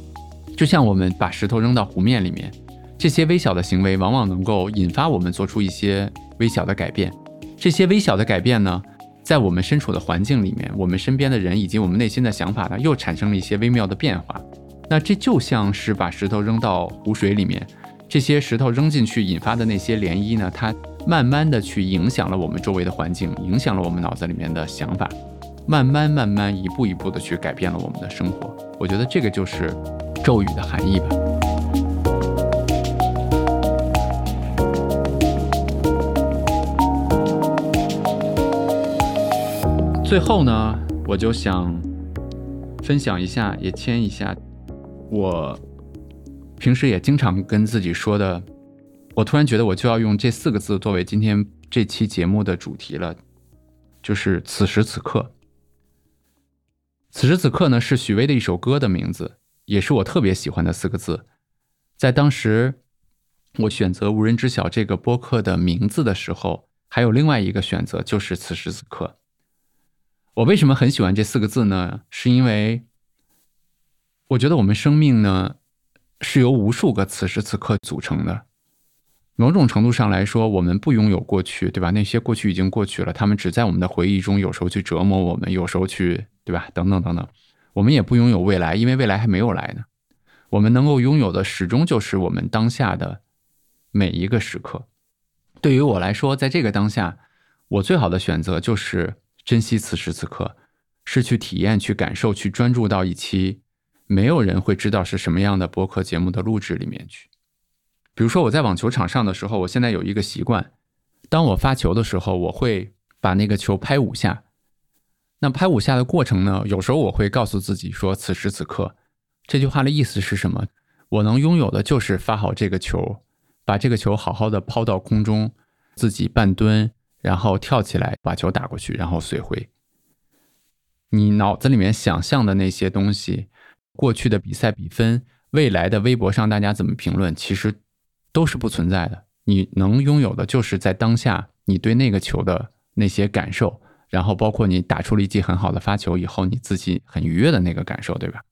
就像我们把石头扔到湖面里面，这些微小的行为往往能够引发我们做出一些微小的改变。这些微小的改变呢？在我们身处的环境里面，我们身边的人以及我们内心的想法呢，又产生了一些微妙的变化。那这就像是把石头扔到湖水里面，这些石头扔进去引发的那些涟漪呢，它慢慢的去影响了我们周围的环境，影响了我们脑子里面的想法，慢慢慢慢一步一步的去改变了我们的生活。我觉得这个就是咒语的含义吧。最后呢，我就想分享一下，也签一下我平时也经常跟自己说的。我突然觉得，我就要用这四个字作为今天这期节目的主题了，就是此时此刻。此时此刻呢，是许巍的一首歌的名字，也是我特别喜欢的四个字。在当时我选择“无人知晓”这个播客的名字的时候，还有另外一个选择，就是此时此刻。我为什么很喜欢这四个字呢？是因为我觉得我们生命呢是由无数个此时此刻组成的。某种程度上来说，我们不拥有过去，对吧？那些过去已经过去了，他们只在我们的回忆中，有时候去折磨我们，有时候去，对吧？等等等等。我们也不拥有未来，因为未来还没有来呢。我们能够拥有的，始终就是我们当下的每一个时刻。对于我来说，在这个当下，我最好的选择就是珍惜此时此刻，是去体验、去感受、去专注到一期没有人会知道是什么样的播客节目的录制里面去。比如说我在网球场上的时候，我现在有一个习惯，当我发球的时候，我会把那个球拍五下。那拍五下的过程呢？有时候我会告诉自己说：“此时此刻。”这句话的意思是什么？我能拥有的就是发好这个球，把这个球好好的抛到空中，自己半蹲，然后跳起来把球打过去，然后随回。你脑子里面想象的那些东西，过去的比赛比分，未来的微博上大家怎么评论，其实。都是不存在的。你能拥有的就是在当下，你对那个球的那些感受，然后包括你打出了一记很好的发球以后，你自己很愉悦的那个感受，对吧？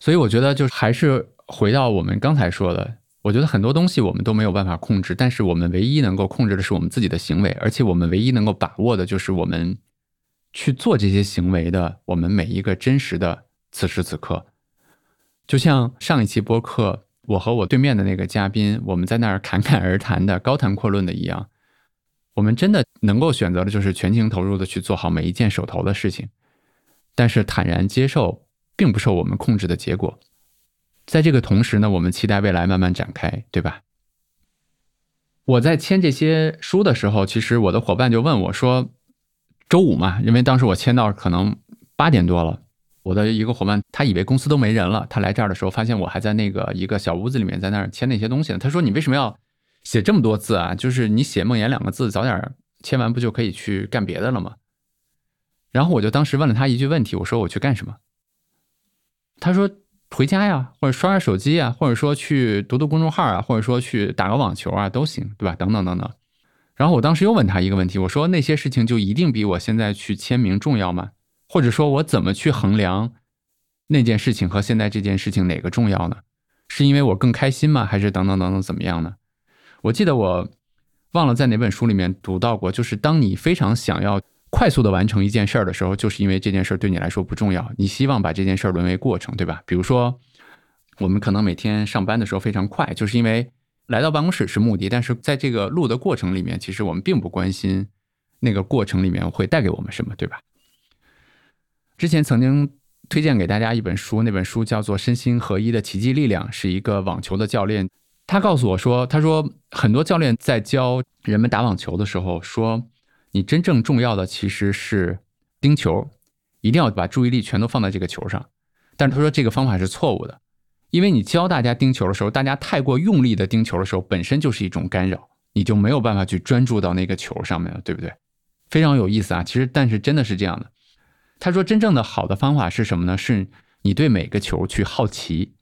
所以我觉得，就还是回到我们刚才说的，我觉得很多东西我们都没有办法控制，但是我们唯一能够控制的是我们自己的行为，而且我们唯一能够把握的就是我们去做这些行为的我们每一个真实的此时此刻。就像上一期播客。我和我对面的那个嘉宾，我们在那儿侃侃而谈的高谈阔论的一样，我们真的能够选择的就是全情投入的去做好每一件手头的事情，但是坦然接受并不受我们控制的结果。在这个同时呢，我们期待未来慢慢展开，对吧？我在签这些书的时候，其实我的伙伴就问我说：“周五嘛，因为当时我签到可能八点多了。”我的一个伙伴，他以为公司都没人了。他来这儿的时候，发现我还在那个一个小屋子里面，在那儿签那些东西呢。他说：“你为什么要写这么多字啊？就是你写‘梦魇’两个字，早点签完不就可以去干别的了吗？”然后我就当时问了他一句问题，我说：“我去干什么？”他说：“回家呀，或者刷刷手机啊，或者说去读读公众号啊，或者说去打个网球啊，都行，对吧？等等等等。”然后我当时又问他一个问题，我说：“那些事情就一定比我现在去签名重要吗？”或者说我怎么去衡量那件事情和现在这件事情哪个重要呢？是因为我更开心吗？还是等等等等怎么样呢？我记得我忘了在哪本书里面读到过，就是当你非常想要快速的完成一件事儿的时候，就是因为这件事儿对你来说不重要，你希望把这件事儿沦为过程，对吧？比如说我们可能每天上班的时候非常快，就是因为来到办公室是目的，但是在这个录的过程里面，其实我们并不关心那个过程里面会带给我们什么，对吧？之前曾经推荐给大家一本书，那本书叫做《身心合一的奇迹力量》，是一个网球的教练。他告诉我说：“他说很多教练在教人们打网球的时候，说你真正重要的其实是盯球，一定要把注意力全都放在这个球上。但是他说这个方法是错误的，因为你教大家盯球的时候，大家太过用力的盯球的时候，本身就是一种干扰，你就没有办法去专注到那个球上面了，对不对？非常有意思啊！其实，但是真的是这样的。”他说：“真正的好的方法是什么呢？是你对每个球去好奇，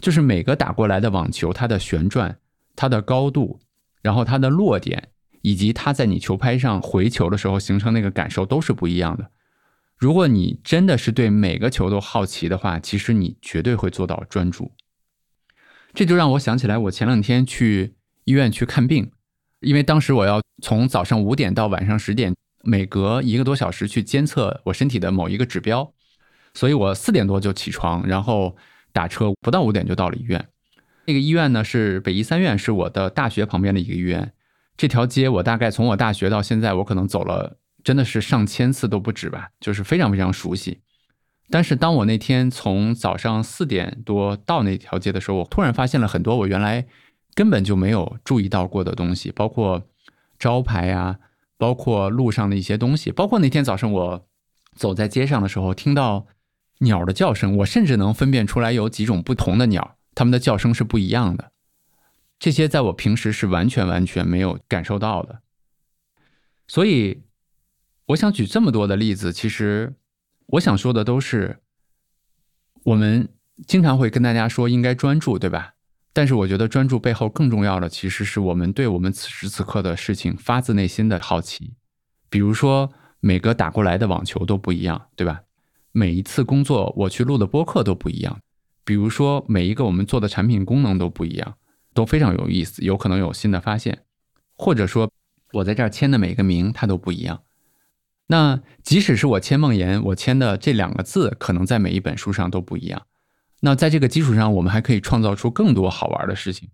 就是每个打过来的网球，它的旋转、它的高度，然后它的落点，以及它在你球拍上回球的时候形成那个感受都是不一样的。如果你真的是对每个球都好奇的话，其实你绝对会做到专注。这就让我想起来，我前两天去医院去看病，因为当时我要从早上五点到晚上十点。”每隔一个多小时去监测我身体的某一个指标，所以我四点多就起床，然后打车不到五点就到了医院。那个医院呢是北医三院，是我的大学旁边的一个医院。这条街我大概从我大学到现在，我可能走了真的是上千次都不止吧，就是非常非常熟悉。但是当我那天从早上四点多到那条街的时候，我突然发现了很多我原来根本就没有注意到过的东西，包括招牌啊。包括路上的一些东西，包括那天早上我走在街上的时候，听到鸟的叫声，我甚至能分辨出来有几种不同的鸟，它们的叫声是不一样的。这些在我平时是完全完全没有感受到的。所以，我想举这么多的例子，其实我想说的都是，我们经常会跟大家说应该专注，对吧？但是我觉得专注背后更重要的，其实是我们对我们此时此刻的事情发自内心的好奇。比如说，每个打过来的网球都不一样，对吧？每一次工作我去录的播客都不一样。比如说，每一个我们做的产品功能都不一样，都非常有意思，有可能有新的发现。或者说，我在这儿签的每个名，它都不一样。那即使是我签梦言，我签的这两个字，可能在每一本书上都不一样。那在这个基础上，我们还可以创造出更多好玩的事情。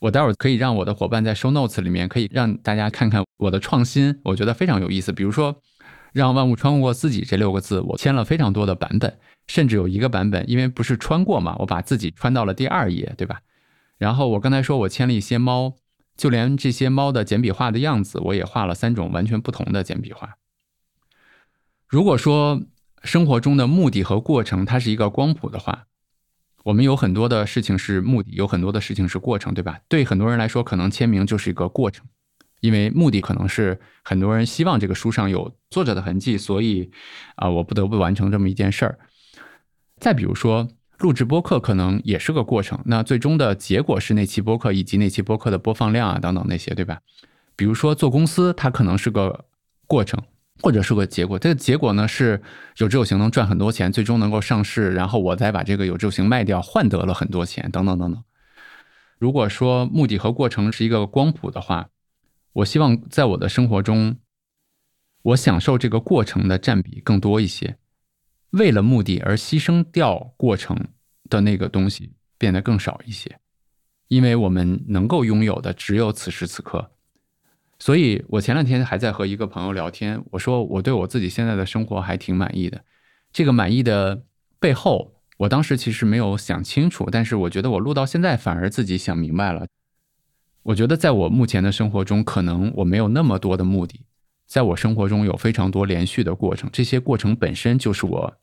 我待会儿可以让我的伙伴在 show notes 里面，可以让大家看看我的创新，我觉得非常有意思。比如说，让万物穿过自己这六个字，我签了非常多的版本，甚至有一个版本，因为不是穿过嘛，我把自己穿到了第二页，对吧？然后我刚才说我签了一些猫，就连这些猫的简笔画的样子，我也画了三种完全不同的简笔画。如果说生活中的目的和过程它是一个光谱的话，我们有很多的事情是目的，有很多的事情是过程，对吧？对很多人来说，可能签名就是一个过程，因为目的可能是很多人希望这个书上有作者的痕迹，所以啊，我不得不完成这么一件事儿。再比如说录制播客，可能也是个过程，那最终的结果是那期播客以及那期播客的播放量啊等等那些，对吧？比如说做公司，它可能是个过程。或者是个结果，这个结果呢是有志有行能赚很多钱，最终能够上市，然后我再把这个有志有行卖掉，换得了很多钱，等等等等。如果说目的和过程是一个光谱的话，我希望在我的生活中，我享受这个过程的占比更多一些，为了目的而牺牲掉过程的那个东西变得更少一些，因为我们能够拥有的只有此时此刻。所以我前两天还在和一个朋友聊天，我说我对我自己现在的生活还挺满意的。这个满意的背后，我当时其实没有想清楚，但是我觉得我录到现在反而自己想明白了。我觉得在我目前的生活中，可能我没有那么多的目的，在我生活中有非常多连续的过程，这些过程本身就是我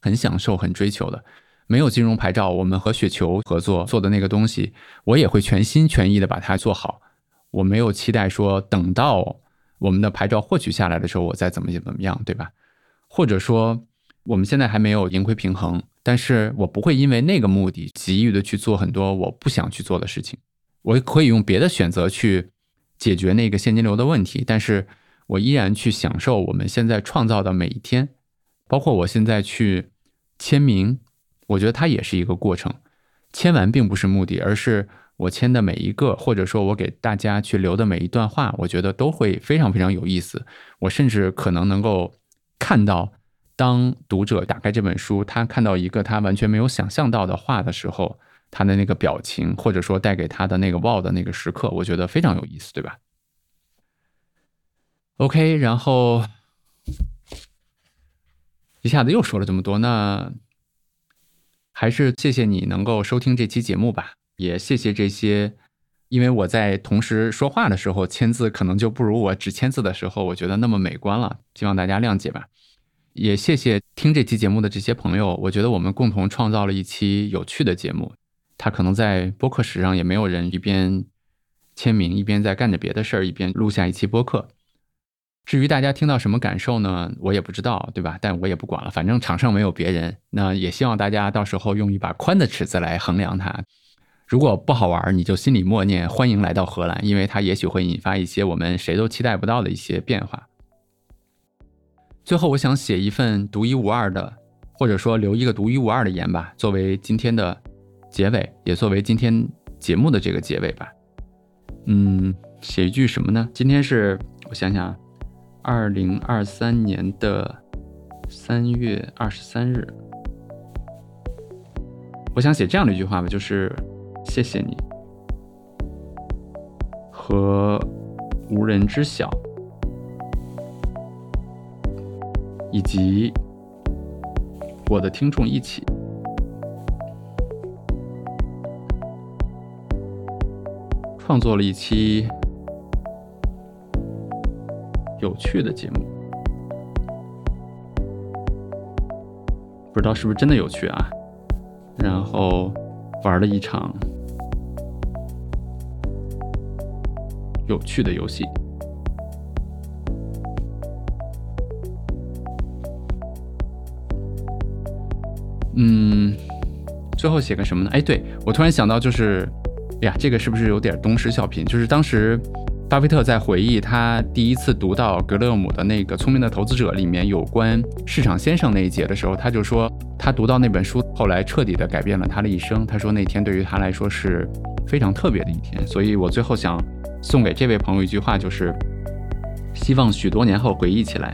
很享受、很追求的。没有金融牌照，我们和雪球合作做的那个东西，我也会全心全意的把它做好。我没有期待说等到我们的牌照获取下来的时候，我再怎么怎么样，对吧？或者说我们现在还没有盈亏平衡，但是我不会因为那个目的急于的去做很多我不想去做的事情。我可以用别的选择去解决那个现金流的问题，但是我依然去享受我们现在创造的每一天，包括我现在去签名，我觉得它也是一个过程。签完并不是目的，而是。我签的每一个，或者说我给大家去留的每一段话，我觉得都会非常非常有意思。我甚至可能能够看到，当读者打开这本书，他看到一个他完全没有想象到的话的时候，他的那个表情，或者说带给他的那个 wow 的那个时刻，我觉得非常有意思，对吧？OK，然后一下子又说了这么多，那还是谢谢你能够收听这期节目吧。也谢谢这些，因为我在同时说话的时候签字可能就不如我只签字的时候，我觉得那么美观了，希望大家谅解吧。也谢谢听这期节目的这些朋友，我觉得我们共同创造了一期有趣的节目。他可能在播客史上也没有人一边签名一边在干着别的事儿，一边录下一期播客。至于大家听到什么感受呢？我也不知道，对吧？但我也不管了，反正场上没有别人。那也希望大家到时候用一把宽的尺子来衡量它。如果不好玩，你就心里默念“欢迎来到荷兰”，因为它也许会引发一些我们谁都期待不到的一些变化。最后，我想写一份独一无二的，或者说留一个独一无二的言吧，作为今天的结尾，也作为今天节目的这个结尾吧。嗯，写一句什么呢？今天是我想想，二零二三年的三月二十三日，我想写这样的一句话吧，就是。谢谢你，和无人知晓，以及我的听众一起创作了一期有趣的节目，不知道是不是真的有趣啊？然后玩了一场。有趣的游戏。嗯，最后写个什么呢？哎，对我突然想到，就是，哎呀，这个是不是有点东施效颦？就是当时巴菲特在回忆他第一次读到格勒姆的那个《聪明的投资者》里面有关市场先生那一节的时候，他就说他读到那本书后来彻底的改变了他的一生。他说那天对于他来说是非常特别的一天。所以我最后想送给这位朋友一句话，就是希望许多年后回忆起来，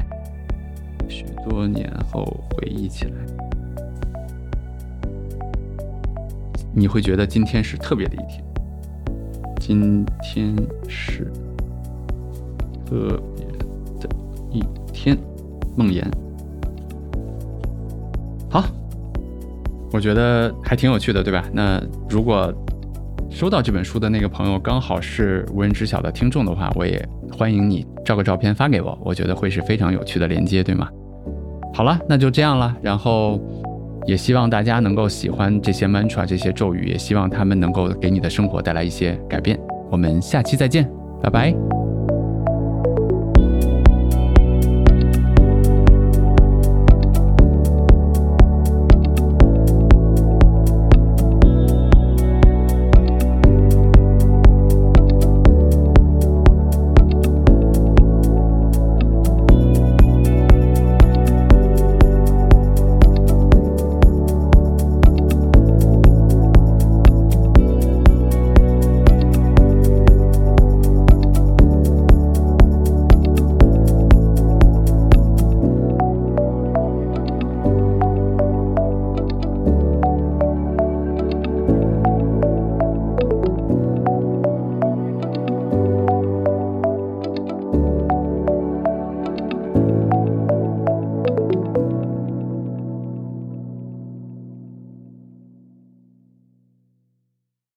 许多年后回忆起来。你会觉得今天是特别的一天。今天是特别的一天，梦魇。好，我觉得还挺有趣的，对吧？那如果收到这本书的那个朋友刚好是无人知晓的听众的话，我也欢迎你照个照片发给我，我觉得会是非常有趣的连接，对吗？好了，那就这样了，然后。也希望大家能够喜欢这些 mantra 这些咒语，也希望他们能够给你的生活带来一些改变。我们下期再见，拜拜。